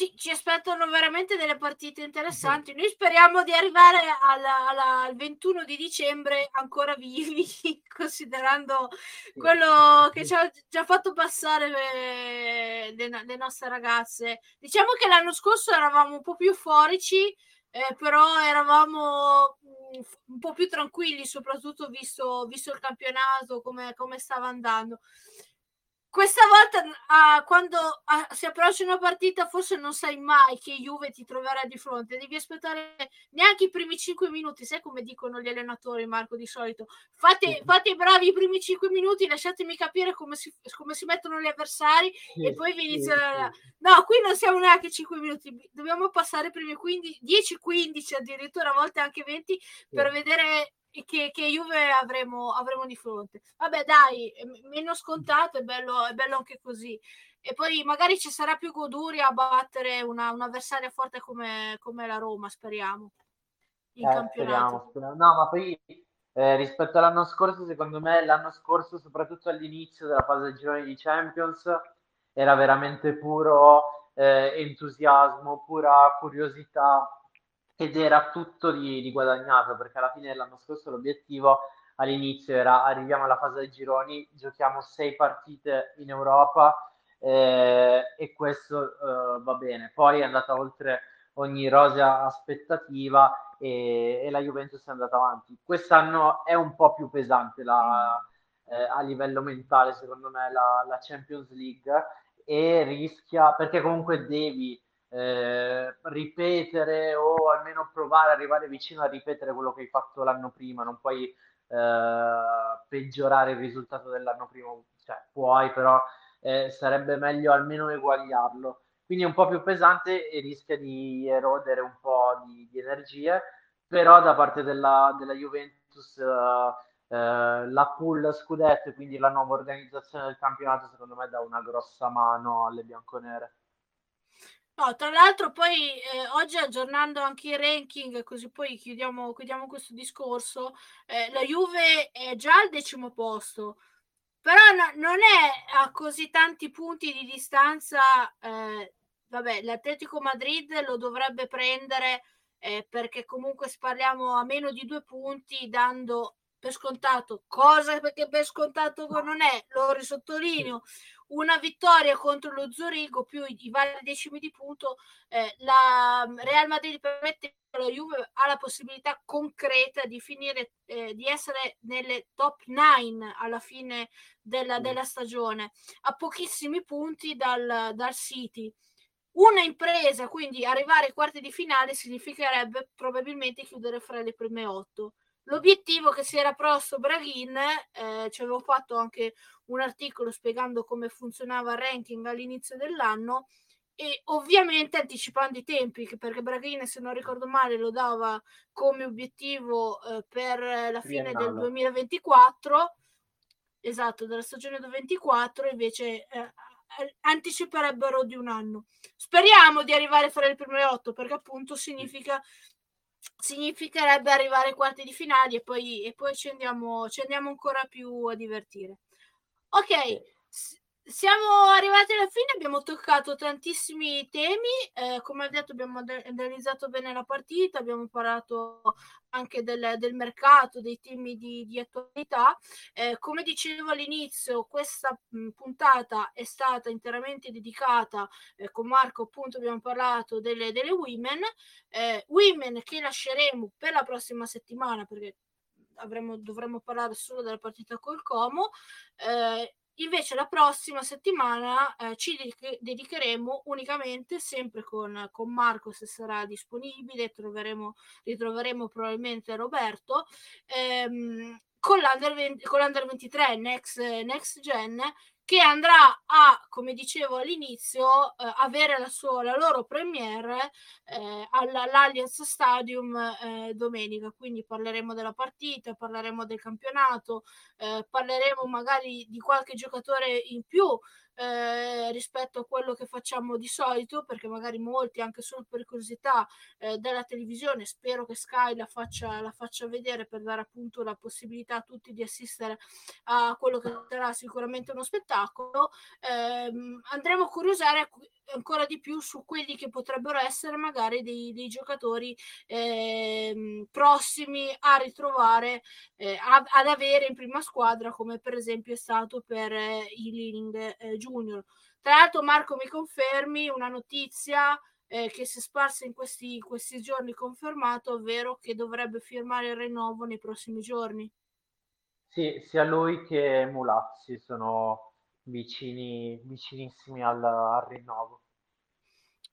Sì, ci aspettano veramente delle partite interessanti. Noi speriamo di arrivare alla, alla, al 21 di dicembre ancora vivi, considerando quello che ci ha già fatto passare le, le, le nostre ragazze. Diciamo che l'anno scorso eravamo un po' più euforici, eh, però eravamo mm, un po' più tranquilli, soprattutto visto, visto il campionato, come, come stava andando questa volta uh, quando uh, si approccia una partita forse non sai mai che Juve ti troverà di fronte. Devi aspettare neanche i primi 5 minuti. Sai come dicono gli allenatori Marco di solito? Fate, sì. fate bravi i primi 5 minuti lasciatemi capire come si, come si mettono gli avversari sì, e poi vi inizia sì, no qui non siamo neanche 5 minuti. Dobbiamo passare i primi 10-15 addirittura a volte anche 20 per vedere che, che Juve avremo, avremo, di fronte. Vabbè, dai, meno scontato, è bello, è bello anche così. E poi magari ci sarà più goduria a battere una, un'avversaria forte come, come, la Roma, speriamo. In eh, speriamo, speriamo. No, ma poi eh, rispetto all'anno scorso, secondo me l'anno scorso, soprattutto all'inizio della fase di gironi di Champions, era veramente puro eh, entusiasmo, pura curiosità ed era tutto di, di, guadagnato perché alla fine dell'anno scorso l'obiettivo all'inizio era arriviamo alla fase dei gironi, giochiamo sei partite in Europa eh, e questo eh, va bene. Poi è andata oltre ogni rosa aspettativa e, e, la Juventus è andata avanti. Quest'anno è un po' più pesante la, eh, a livello mentale, secondo me, la, la Champions League e rischia perché comunque devi eh, ripetere o almeno provare ad arrivare vicino a ripetere quello che hai fatto l'anno prima, non puoi eh, peggiorare il risultato dell'anno prima, cioè puoi, però eh, sarebbe meglio almeno eguagliarlo. Quindi è un po' più pesante e rischia di erodere un po' di, di energie, però da parte della, della Juventus uh, uh, la pool scudetto e quindi la nuova organizzazione del campionato secondo me dà una grossa mano alle bianconere. No, tra l'altro poi eh, oggi aggiornando anche i ranking, così poi chiudiamo, chiudiamo questo discorso, eh, la Juve è già al decimo posto, però no, non è a così tanti punti di distanza, eh, vabbè, l'Atletico Madrid lo dovrebbe prendere eh, perché comunque parliamo a meno di due punti dando per scontato, cosa perché per scontato non è, lo risottolineo, una vittoria contro lo Zurigo più i, vari decimi di punto, eh, la mm, Real Madrid permette alla Juve ha la possibilità concreta di finire, eh, di essere nelle top 9 alla fine della, della stagione, a pochissimi punti dal, dal City. Una impresa, quindi arrivare ai quarti di finale significherebbe probabilmente chiudere fra le prime otto l'obiettivo che si era prosto Braghin, eh, ci avevo fatto anche un articolo spiegando come funzionava il ranking all'inizio dell'anno e ovviamente anticipando i tempi perché Braghin se non ricordo male lo dava come obiettivo eh, per la fine del 2024 esatto della stagione 2024 invece eh, anticiperebbero di un anno speriamo di arrivare fra le prime otto perché appunto significa significherebbe arrivare ai quarti di finale e poi, e poi ci, andiamo, ci andiamo ancora più a divertire. Ok, siamo arrivati alla fine, abbiamo toccato tantissimi temi, eh, come ho detto abbiamo analizzato bene la partita, abbiamo parlato anche del, del mercato, dei temi di, di attualità. Eh, come dicevo all'inizio, questa mh, puntata è stata interamente dedicata, eh, con Marco appunto abbiamo parlato delle, delle women, eh, women che lasceremo per la prossima settimana perché avremo, dovremmo parlare solo della partita col Como. Eh, Invece la prossima settimana eh, ci dedicheremo unicamente, sempre con, con, Marco se sarà disponibile, troveremo, ritroveremo probabilmente Roberto, ehm, con, l'Under 20, con l'Under 23 Next, Next Gen che andrà a, come dicevo all'inizio, eh, avere la, sua, la loro premiere eh, all'Allianz Stadium eh, domenica. Quindi parleremo della partita, parleremo del campionato, eh, parleremo magari di qualche giocatore in più eh, rispetto a quello che facciamo di solito, perché magari molti, anche solo per curiosità, eh, della televisione, spero che Sky la faccia, la faccia vedere per dare appunto la possibilità a tutti di assistere a quello che sarà sicuramente uno spettacolo. Eh, andremo a curiosare ancora di più su quelli che potrebbero essere magari dei, dei giocatori eh, prossimi a ritrovare, eh, ad, ad, avere in prima squadra, come per esempio è stato per eh, i Leaning eh, Junior. Tra l'altro, Marco, mi confermi una notizia eh, che si è sparsa in questi, questi giorni confermato, ovvero che dovrebbe firmare il rinnovo nei prossimi giorni. Sì, sia lui che Mulazzi sono vicini, vicinissimi al, al rinnovo.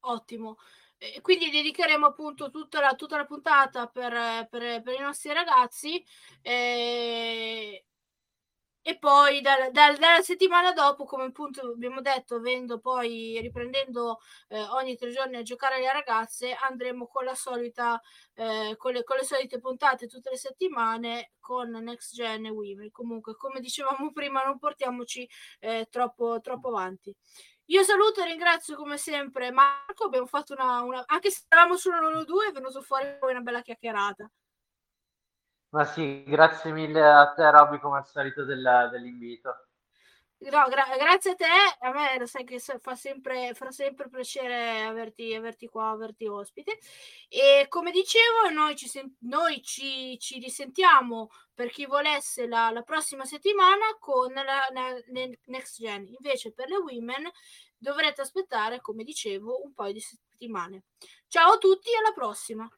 Ottimo. E quindi dedicheremo appunto tutta la, tutta la puntata per, per, per, i nostri ragazzi e, e poi dal, dal, dalla settimana dopo, come appunto abbiamo detto, avendo poi riprendendo eh, ogni tre giorni a giocare le ragazze, andremo con la solita, eh, con, le, con le solite puntate tutte le settimane con Next Gen e Women. Comunque, come dicevamo prima, non portiamoci eh, troppo, troppo avanti. Io saluto e ringrazio come sempre Marco. Abbiamo fatto una, una... anche se eravamo solo noi due, è venuto fuori una bella chiacchierata. Ma sì, grazie mille a te, Robby, come al solito del, dell'invito. No, gra- grazie a te, a me lo sai che fa sempre, fa sempre piacere averti, averti qua, averti ospite. E come dicevo, noi ci, sen- noi ci, ci risentiamo per chi volesse la, la prossima settimana con la, la, Next Gen. Invece per le women dovrete aspettare, come dicevo, un paio di settimane. Ciao a tutti alla prossima!